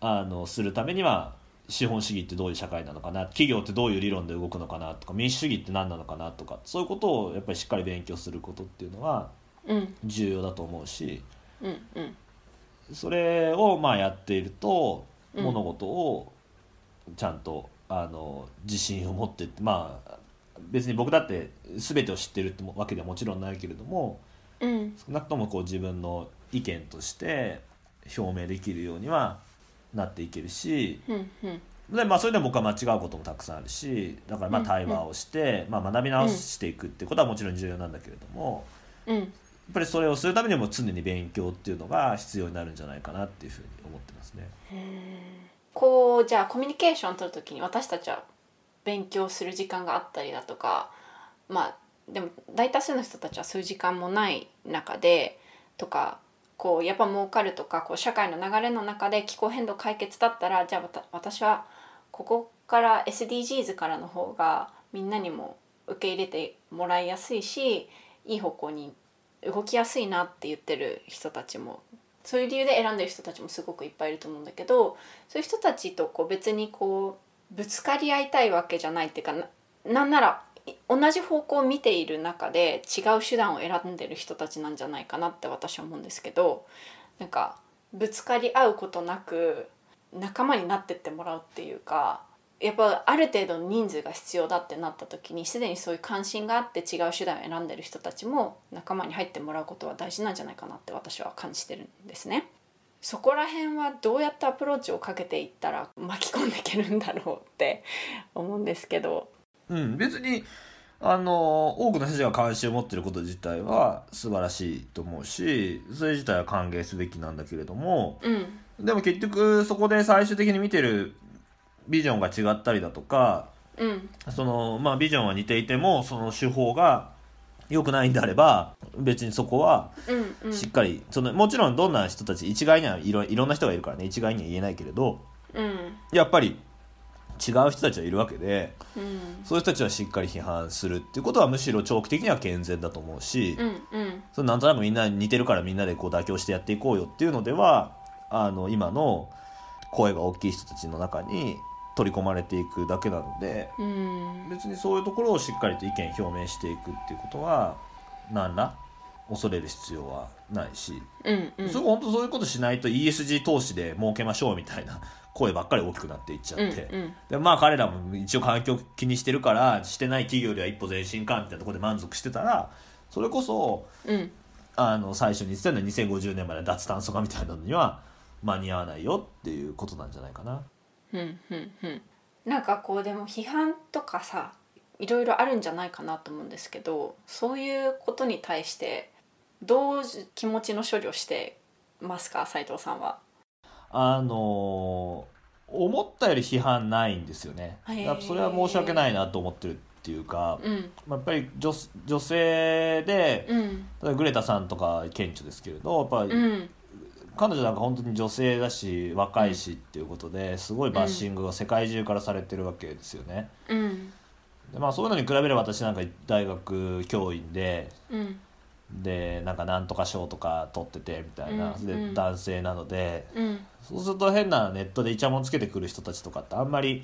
あのするためには資本主義ってどういう社会なのかな企業ってどういう理論で動くのかなとか民主主義って何なのかなとかそういうことをやっぱりしっかり勉強することっていうのはうん。重要だと思うしうんうん。それをまあやっているとうん。物事をちゃんとあの自信を持ってってまあ別に僕だって全てを知ってるってわけではもちろんないけれどもうん。少なくともこう自分の意見として表明できるようにはなっていけるしで、まあ、それでも僕は間違うこともたくさんあるしだからまあうん対話をして、まあ、学び直していくってことはもちろん重要なんだけれどもうん。やっぱりそれをするためにも常に勉強っていうのが必要になるんじゃないかなっていうふうに思ってますね。こうじゃあコミュニケーションを取るときに私たちは勉強する時間があったりだとかまあでも大多数の人たちはそういう時間もない中でとかこうやっぱ儲かるとかこう社会の流れの中で気候変動解決だったらじゃあ私はここから SDGs からの方がみんなにも受け入れてもらいやすいしいい方向に動きやすいなって言ってる人たちもそういう理由で選んでる人たちもすごくいっぱいいると思うんだけどそういう人たちとこう別にこうぶつかり合いたいわけじゃないっていうかななんなら同じ方向を見ている中で違う手段を選んでる人たちなんじゃないかなって私は思うんですけどなんかぶつかり合うことなく仲間になってってもらうっていうかやっぱある程度人数が必要だってなった時にすでにそういう関心があって違う手段を選んでる人たちも仲間に入ってもらうことは大事なんじゃないかなって私は感じてるんですね。そこら辺はどうやってアプローチをかけていったら巻き込んでいけるんだろうって思うんですけど。うん、別にあの多くの人たちが関心を持っていること自体は素晴らしいと思うしそれ自体は歓迎すべきなんだけれどもうん。でも結局そこで最終的に見てるビジョンが違ったりだとかうん。その、まあ、ビジョンは似ていてもその手法が良くないんであれば別にそこはうんうん。しっかり、そのもちろんどんな人たち一概にはいろいろんな人がいるからね一概には言えないけれどうん。やっぱり違う人たちはいるわけでうん。そういう人たちはしっかり批判するっていうことはむしろ長期的には健全だと思うし、うんうん。それなんとなくみんな似てるからみんなでこう妥協してやっていこうよっていうのではあの今の声が大きい人たちの中に取り込まれていくだけなのでうん。別にそういうところをしっかりと意見表明していくっていうことは何ら恐れる必要はないし、うんうん。それ本当そういうことしないと ESG 投資で儲けましょうみたいな声ばっかり大きくなっていっちゃって、うんうんでまあ彼らも一応環境気にしてるからしてない企業よりは一歩前進かみたいなところで満足してたらそれこそうんあの最初に言ってたのは2050年まで脱炭素化みたいなのには間に合わないよっていうことなんじゃないかな。うんうんうんなんかこうでも批判とかさいろいろあるんじゃないかなと思うんですけどそういうことに対してどう気持ちの処理をしてますか斉藤さんは？あの思ったより批判ないんですよね。やっぱそれは申し訳ないなと思ってるっていうか、うん。まあやっぱり女女性で、うん。例えばグレタさんとか顕著ですけれどやっぱりうん。彼女なんか本当に女性だし若いしっていうことですごいバッシングが世界中からされてるわけですよね。うん。でまあ、そういうのに比べれば私なんか大学教員でうんでなんかなんとか賞とか取っててみたいな、うんでうん。男性なので。うん。そうすると変なネットでイチャモンつけてくる人たちとかってあんまり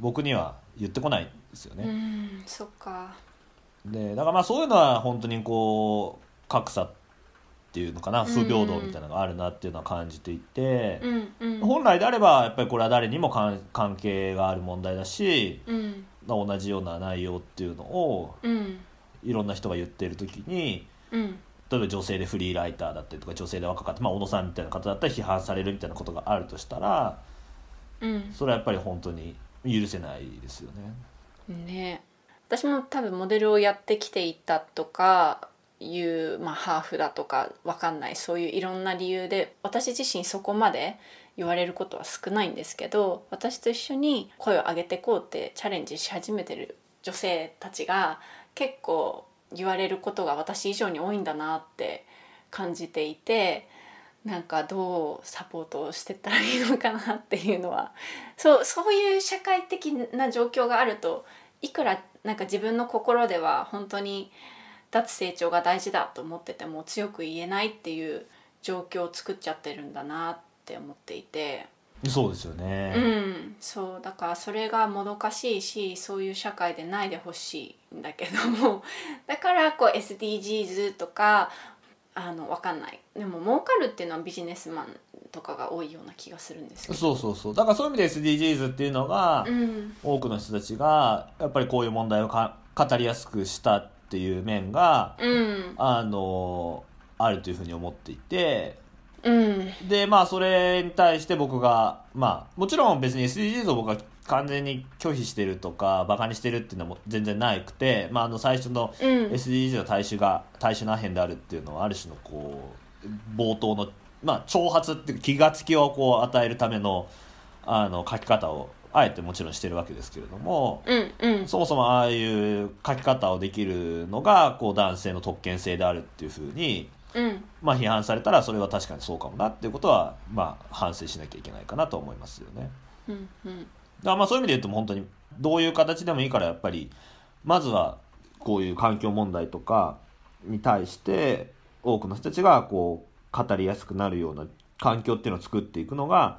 僕には言ってこないんですようね。んそっか。でだからまあそういうのは本当にこう格差っていうのかな。不平等みたいなのがあるなっていうのは感じていて。うんうん。本来であればやっぱりこれは誰にも関関係がある問題だしうん。同じような内容っていうのをうん。いろんな人が言っている時にうん。例えば女性でフリーライターだったりとか女性で若かった、まあ、小野さんみたいな方だったら批判されるみたいなことがあるとしたらうん。それはやっぱり本当に許せないですよね。ね。私も多分モデルをやってきていたとかいう、まあ、ハーフだとかわかんない。そういういろんな理由で私自身そこまで言われることは少ないんですけど私と一緒に声を上げていこうってチャレンジし始めてる女性たちが結構言われることが私以上に多いんだなって感じていてなんかどうサポートをしてったらいいのかなっていうのは。そうそういう社会的な状況があるといくらなんか自分の心では本当に脱成長が大事だと思ってても強く言えないっていう状況を作っちゃってるんだなって思っていて。そうですよね、うん、そうだからそれがもどかしいしそういう社会でないでほしいんだけども だからこう SDGs とかあの分かんない。でも儲かるっていうのはビジネスマンとかが多いような気がするんですけど。そうそうそう。だからそういう意味で SDGs っていうのが、うん。多くの人たちがやっぱりこういう問題をか語りやすくしたっていう面がうん。あのあるというふうに思っていて。うん。でまあそれに対して僕がまあもちろん別に SDGs を僕は完全に拒否してるとかバカにしてるっていうのも全然なくて、まあ、あの最初のうん。SDGs の大衆が大衆な変であるっていうのはある種のこう冒頭の、まあ、挑発っていうか気がつきをこう与えるためのあの書き方をあえてもちろんしてるわけですけれどもうんうん。そもそもああいう書き方をできるのがこう男性の特権性であるっていうふうに、うん。まあ、批判されたらそれは確かにそうかもなっていうことは、まあ、反省しなきゃいけないかなと思いますよね。うんうんだまあそういう意味で言うと本当にどういう形でもいいからやっぱりまずはこういう環境問題とかに対して多くの人たちがこう語りやすくなるような環境っていうのを作っていくのが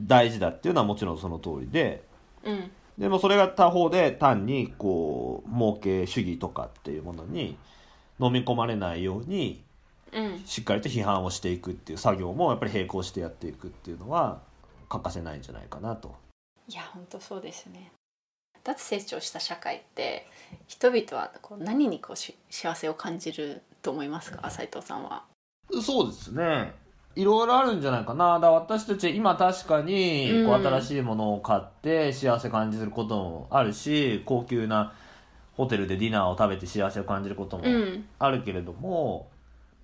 大事だっていうのはもちろんその通りで。うん。でもそれが他方で単にこう儲け主義とかっていうものに飲み込まれないようにうん。しっかりと批判をしていくっていう作業もやっぱり並行してやっていくっていうのは欠かせないんじゃないかなと。いや本当そうですね。脱成長した社会って人々はこう何にこうし幸せを感じると思いますか？斉藤さんは。そうですね。いろいろあるんじゃないかな。だ私たち今確かにこううん新しいものを買って幸せ感じることもあるし高級なホテルでディナーを食べて幸せを感じることもうん。あるけれども、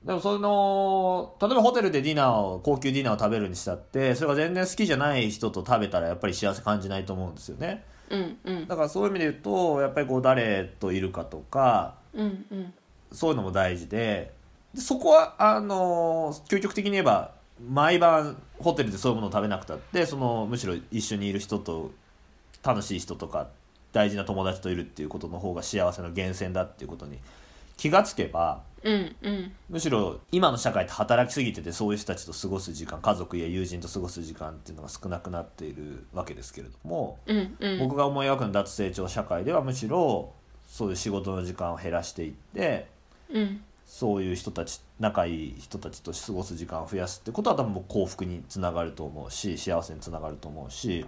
でもその例えばホテルでディナーを高級ディナーを食べるにしたってそれが全然好きじゃない人と食べたらやっぱり幸せ感じないと思うんですよね。うんうん。だからそういう意味で言うとやっぱりこう誰といるかとかうんうん。そういうのも大事ででそこはあの究極的に言えば毎晩ホテルでそういうものを食べなくたってそのむしろ一緒にいる人と楽しい人とか大事な友達といるっていうことの方が幸せの源泉だっていうことに気がつけばうんうん。むしろ今の社会って働きすぎててそういう人たちと過ごす時間家族や友人と過ごす時間っていうのが少なくなっているわけですけれども、うんうん。僕が思い描くの脱成長社会ではむしろそういう仕事の時間を減らしていってうんそういう人たち仲いい人たちと過ごす時間を増やすってことは多分幸福につながると思うし幸せにつながると思うし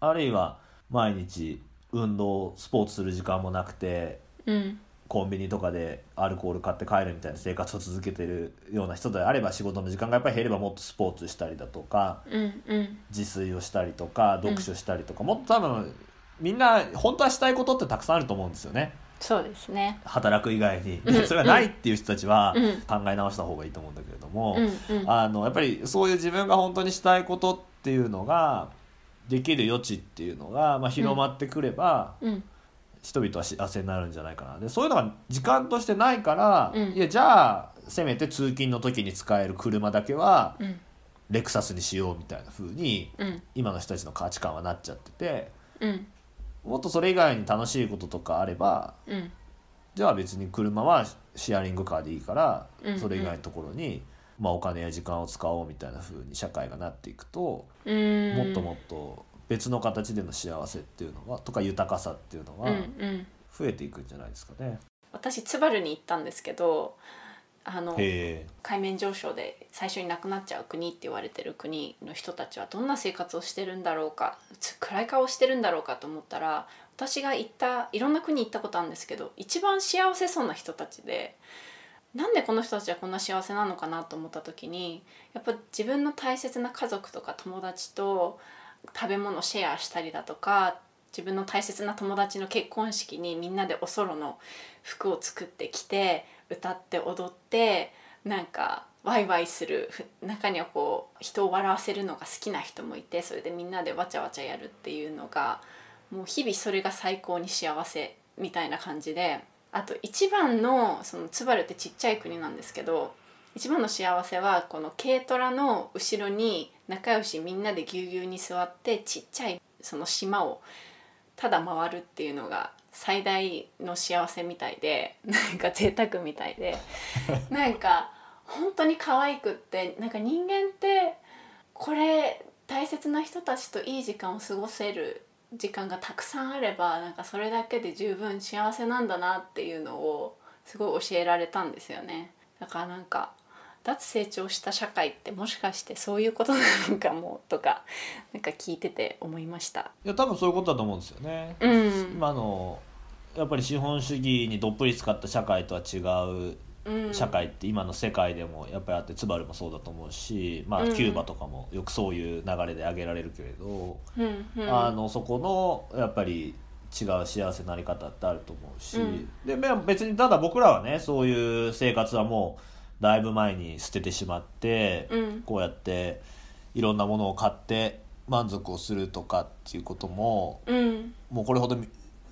あるいは毎日運動スポーツする時間もなくてうんコンビニとかでアルコール買って帰るみたいな生活を続けてるような人であれば仕事の時間がやっぱり減ればもっとスポーツしたりだとかうんうん。自炊をしたりとか読書したりとか、もっと多分みんな本当はしたいことってたくさんあると思うんですよね。そうですね。働く以外に、うん。で それがないっていう人たちはうん。考え直した方がいいと思うんだけれども、うんうん。あのやっぱりそういう自分が本当にしたいことっていうのができる余地っていうのが、まあ、広まってくれば、うん人々は幸せになるんじゃないかな。でそういうのが時間としてないから、うん。いやじゃあせめて通勤の時に使える車だけはうん。レクサスにしようみたいな風にうん。今の人たちの価値観はなっちゃっててうん。もっとそれ以外に楽しいこととかあればうん。じゃあ別に車はシェアリングカーでいいから、うん。それ以外のところに、まあ、お金や時間を使おうみたいな風に社会がなっていくと、うん。もっともっと別の形での幸せっていうのはとか豊かさっていうのうんはうん増えていくんじゃないですかね。私ツバルに行ったんですけどあのへ海面上昇で最初になくなっちゃう国って言われてる国の人たちはどんな生活をしてるんだろうかつ暗い顔してるんだろうかと思ったら私が行ったいろんな国行ったことあるんですけど一番幸せそうな人たちでなんでこの人たちはこんな幸せなのかなと思った時にやっぱ自分の大切な家族とか友達と食べ物シェアしたりだとか自分の大切な友達の結婚式にみんなでおそろの服を作ってきて歌って踊ってなんかワイワイする中にはこう人を笑わせるのが好きな人もいてそれでみんなでわちゃわちゃやるっていうのがもう日々それが最高に幸せみたいな感じであと一番のそのツバルってちっちゃい国なんですけど一番の幸せはこの軽トラの後ろに仲良しみんなでぎゅうぎゅうに座ってちっちゃいその島をただ回るっていうのが最大の幸せみたいで なんか贅沢みたいで なんか本当に可愛くってなんか人間ってこれ大切な人たちといい時間を過ごせる時間がたくさんあればなんかそれだけで十分幸せなんだなっていうのをすごい教えられたんですよね。だからなんか脱成長した社会ってもしかしてそういうことなのかもとかなんか聞いてて思いました。いや多分そういうことだと思うんですよね、うん。今のやっぱり資本主義にどっぷり使った社会とは違ううん。社会って今の世界でもやっぱりあってツバルもそうだと思うし、まあ、うん。キューバとかもよくそういう流れで挙げられるけれど、うんうん。あのそこのやっぱり違う幸せのあり方ってあると思うし、うん。でまあ別にただ僕らはねそういう生活はもうだいぶ前に捨ててしまって、うん。こうやっていろんなものを買って満足をするとかっていうこともうん。もうこれほど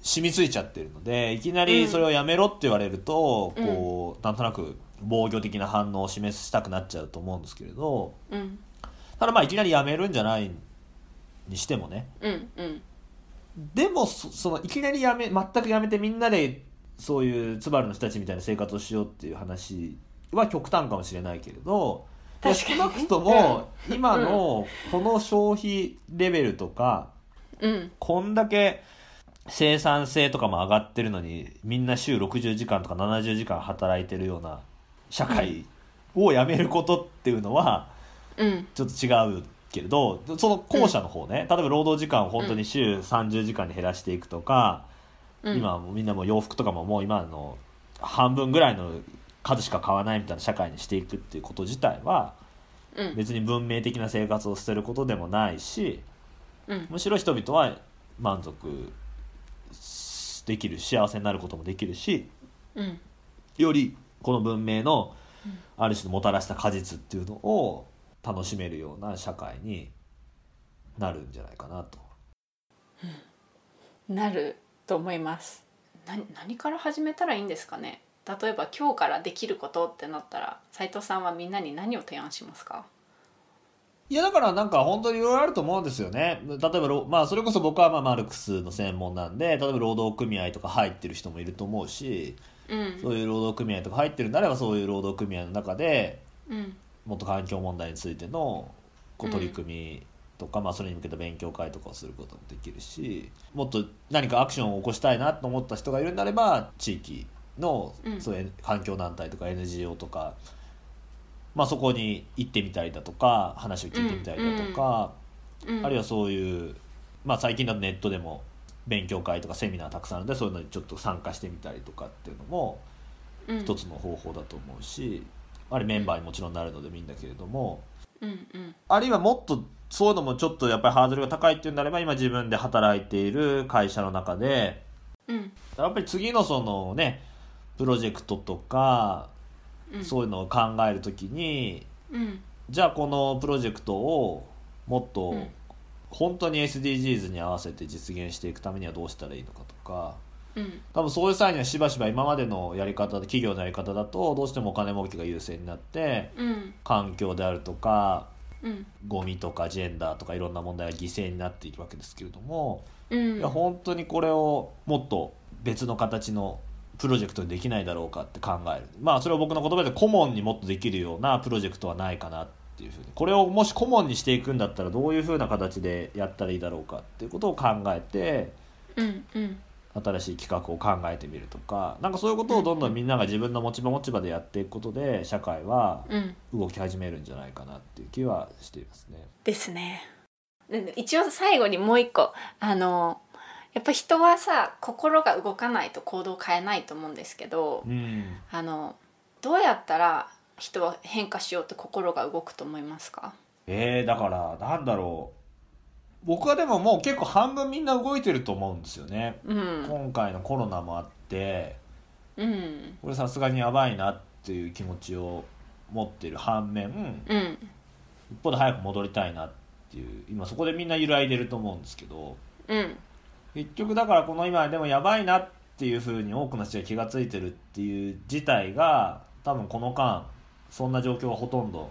染みついちゃってるのでいきなりそれをやめろって言われると、うん。こうなんとなく防御的な反応を示したくなっちゃうと思うんですけれどうん。ただまあいきなりやめるんじゃないにしてもね。うんうん。でもそそのいきなりやめ全くやめてみんなでそういうツバルの人たちみたいな生活をしようっていう話は極端かもしれないけれど少なくとも今のこの消費レベルとかうん。こんだけ生産性とかも上がってるのにみんな週60時間とか70時間働いてるような社会をやめることっていうのはうん。ちょっと違うけれどその後者の方ね、例えば労働時間を本当に週30時間に減らしていくとか、うん。今みんなもう洋服とかももう今の半分ぐらいの数しか買わないみたいな社会にしていくっていうこと自体はうん。別に文明的な生活を捨てることでもないしうん。むしろ人々は満足できる幸せになることもできるしうん。よりこの文明のある種のもたらした果実っていうのを楽しめるような社会になるんじゃないかなと。なると思います。な何から始めたらいいんですかね？例えば今日からできることってなったら斉藤さんはみんなに何を提案しますか？いやだからなんか本当にいろいろあると思うんですよね。例えばろ、まあそれこそ僕はまあマルクスの専門なんで、例えば労働組合とか入ってる人もいると思うし、うん。そういう労働組合とか入ってるんであればそういう労働組合の中でうん。もっと環境問題についてのこう取り組みとか、まあそれに向けた勉強会とかをすることもできるし、もっと何かアクションを起こしたいなと思った人がいるんであれば、地域のうん。そういう環境団体とか NGO とか、まあそこに行ってみたりだとか、話を聞いてみたりだとか、うんあるいはそういう、まあ、最近だとネットでも勉強会とかセミナーたくさんあるのでそういうのにちょっと参加してみたりとかっていうのもうん。一つの方法だと思うし、あれメンバーにもちろんなるのでもいいんだけれどもうんうん。あるいはもっとそういうのもちょっとやっぱりハードルが高いっていうんであれば今自分で働いている会社の中でうん。やっぱり次のそのねプロジェクトとかうん。そういうのを考えるときにうん。じゃあこのプロジェクトをもっとうん。本当に SDGs に合わせて実現していくためにはどうしたらいいのかとかうん。多分そういう際にはしばしば今までのやり方で企業のやり方だとどうしてもお金儲けが優先になってうん。環境であるとかうん。ゴミとかジェンダーとかいろんな問題が犠牲になっていくわけですけれども、うん。いや本当にこれをもっと別の形のプロジェクトにできないだろうかって考える。まあそれを僕の言葉で顧問にもっとできるようなプロジェクトはないかなっていうふうに。これをもし顧問にしていくんだったらどういうふうな形でやったらいいだろうかっていうことを考えてうんうん新しい企画を考えてみるとか。なんかそういうことをどんどんみんなが自分の持ち場持ち場でやっていくことで社会は動き始めるんじゃないかなっていう気はしていますね。ですね。一応最後にもう一個あのやっぱ人はさ心が動かないと行動を変えないと思うんですけどうん。あのどうやったら人は変化しようと心が動くと思いますか？えー、だからなんだろう。僕はでももう結構半分みんな動いてると思うんですよね、うん。今回のコロナもあってうん。これさすがにやばいなっていう気持ちを持ってる反面うん。一方で早く戻りたいなっていう今そこでみんな揺らいでると思うんですけどうん結局だからこの今でもやばいなっていうふうに多くの人が気が付いてるっていう事態が多分この間そんな状況はほとんど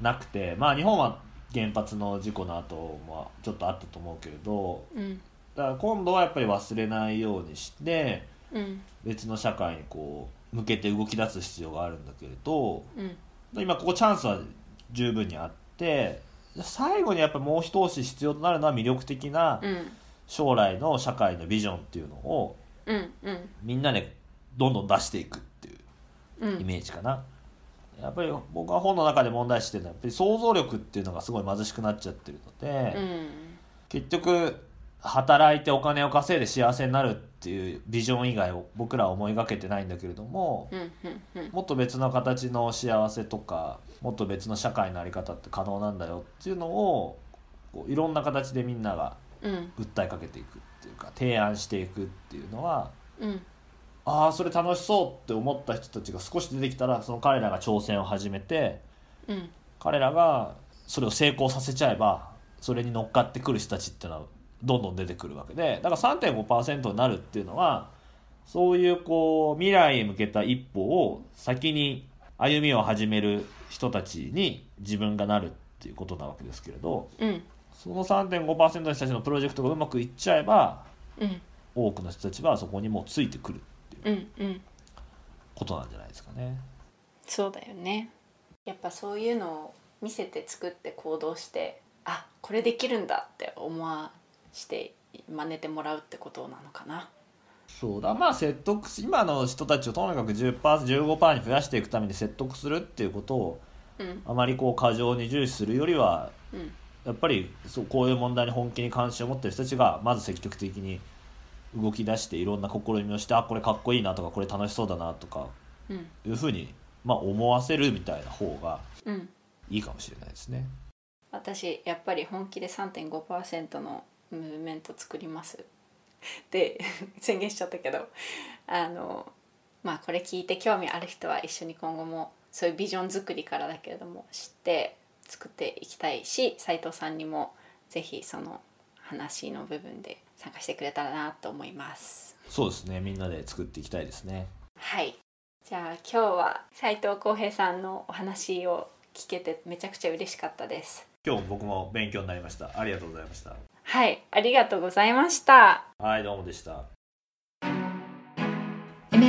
なくてまあ日本は原発の事故の後もちょっとあったと思うけれどうん。だから今度はやっぱり忘れないようにしてうん。別の社会にこう向けて動き出す必要があるんだけれどうん。今ここチャンスは十分にあって最後にやっぱもう一押し必要となるのは魅力的なうん将来の社会のビジョンっていうのをうんうん。みんなでどんどん出していくっていううん。イメージかな。やっぱり僕は本の中で問題視してるのはやっぱり想像力っていうのがすごい貧しくなっちゃってるので、うん。結局働いてお金を稼いで幸せになるっていうビジョン以外を僕らは思いがけてないんだけれども、うんうんうん。もっと別の形の幸せとかもっと別の社会の在り方って可能なんだよっていうのをこういろんな形でみんながうん訴えかけていくっていうか提案していくっていうのはうん。ああそれ楽しそうって思った人たちが少し出てきたらその彼らが挑戦を始めてうん。彼らがそれを成功させちゃえばそれに乗っかってくる人たちっていうのはどんどん出てくるわけでだから3.5%になるっていうのはそういうこう未来へ向けた一歩を先に歩みを始める人たちに自分がなるっていうことなわけですけれどうんその3.5%の人たちのプロジェクトがうまくいっちゃえばうん。多くの人たちはそこにもうついてくるっていううんうん。ことなんじゃないですかね。そうだよね。やっぱそういうのを見せて作って行動してあこれできるんだって思わして真似てもらうってことなのかな。そうだ。まあ説得し今の人たちをとにかく 10%15% に増やしていくために説得するっていうことをうん。あまりこう過剰に重視するよりはうんやっぱりそうこういう問題に本気に関心を持ってる人たちがまず積極的に動き出していろんな試みをしてあこれかっこいいなとかこれ楽しそうだなとかうん。いうふうに、まあ、思わせるみたいな方がうん。いいかもしれないですね。私やっぱり本気で3.5%のムーブメント作ります。って 宣言しちゃったけどあのまあこれ聞いて興味ある人は一緒に今後もそういうビジョン作りからだけれども知って作っていきたいし斉藤さんにもぜひその話の部分で参加してくれたらなと思います。そうですねみんなで作っていきたいですね。はいじゃあ今日は斉藤浩平さんのお話を聞けてめちゃくちゃ嬉しかったです。今日も僕も勉強になりました。ありがとうございました。はい、ありがとうございました。はいどうもでした。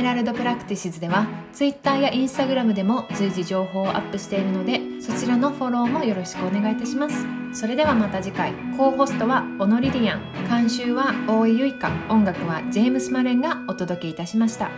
メラルドプラクティシズでは Twitter や Instagram でも随時情報をアップしているのでそちらのフォローもよろしくお願いいたします。それではまた次回。コーホストはオノリリアン。監修は大井ゆいか音楽はジェームス・マレンがお届けいたしました。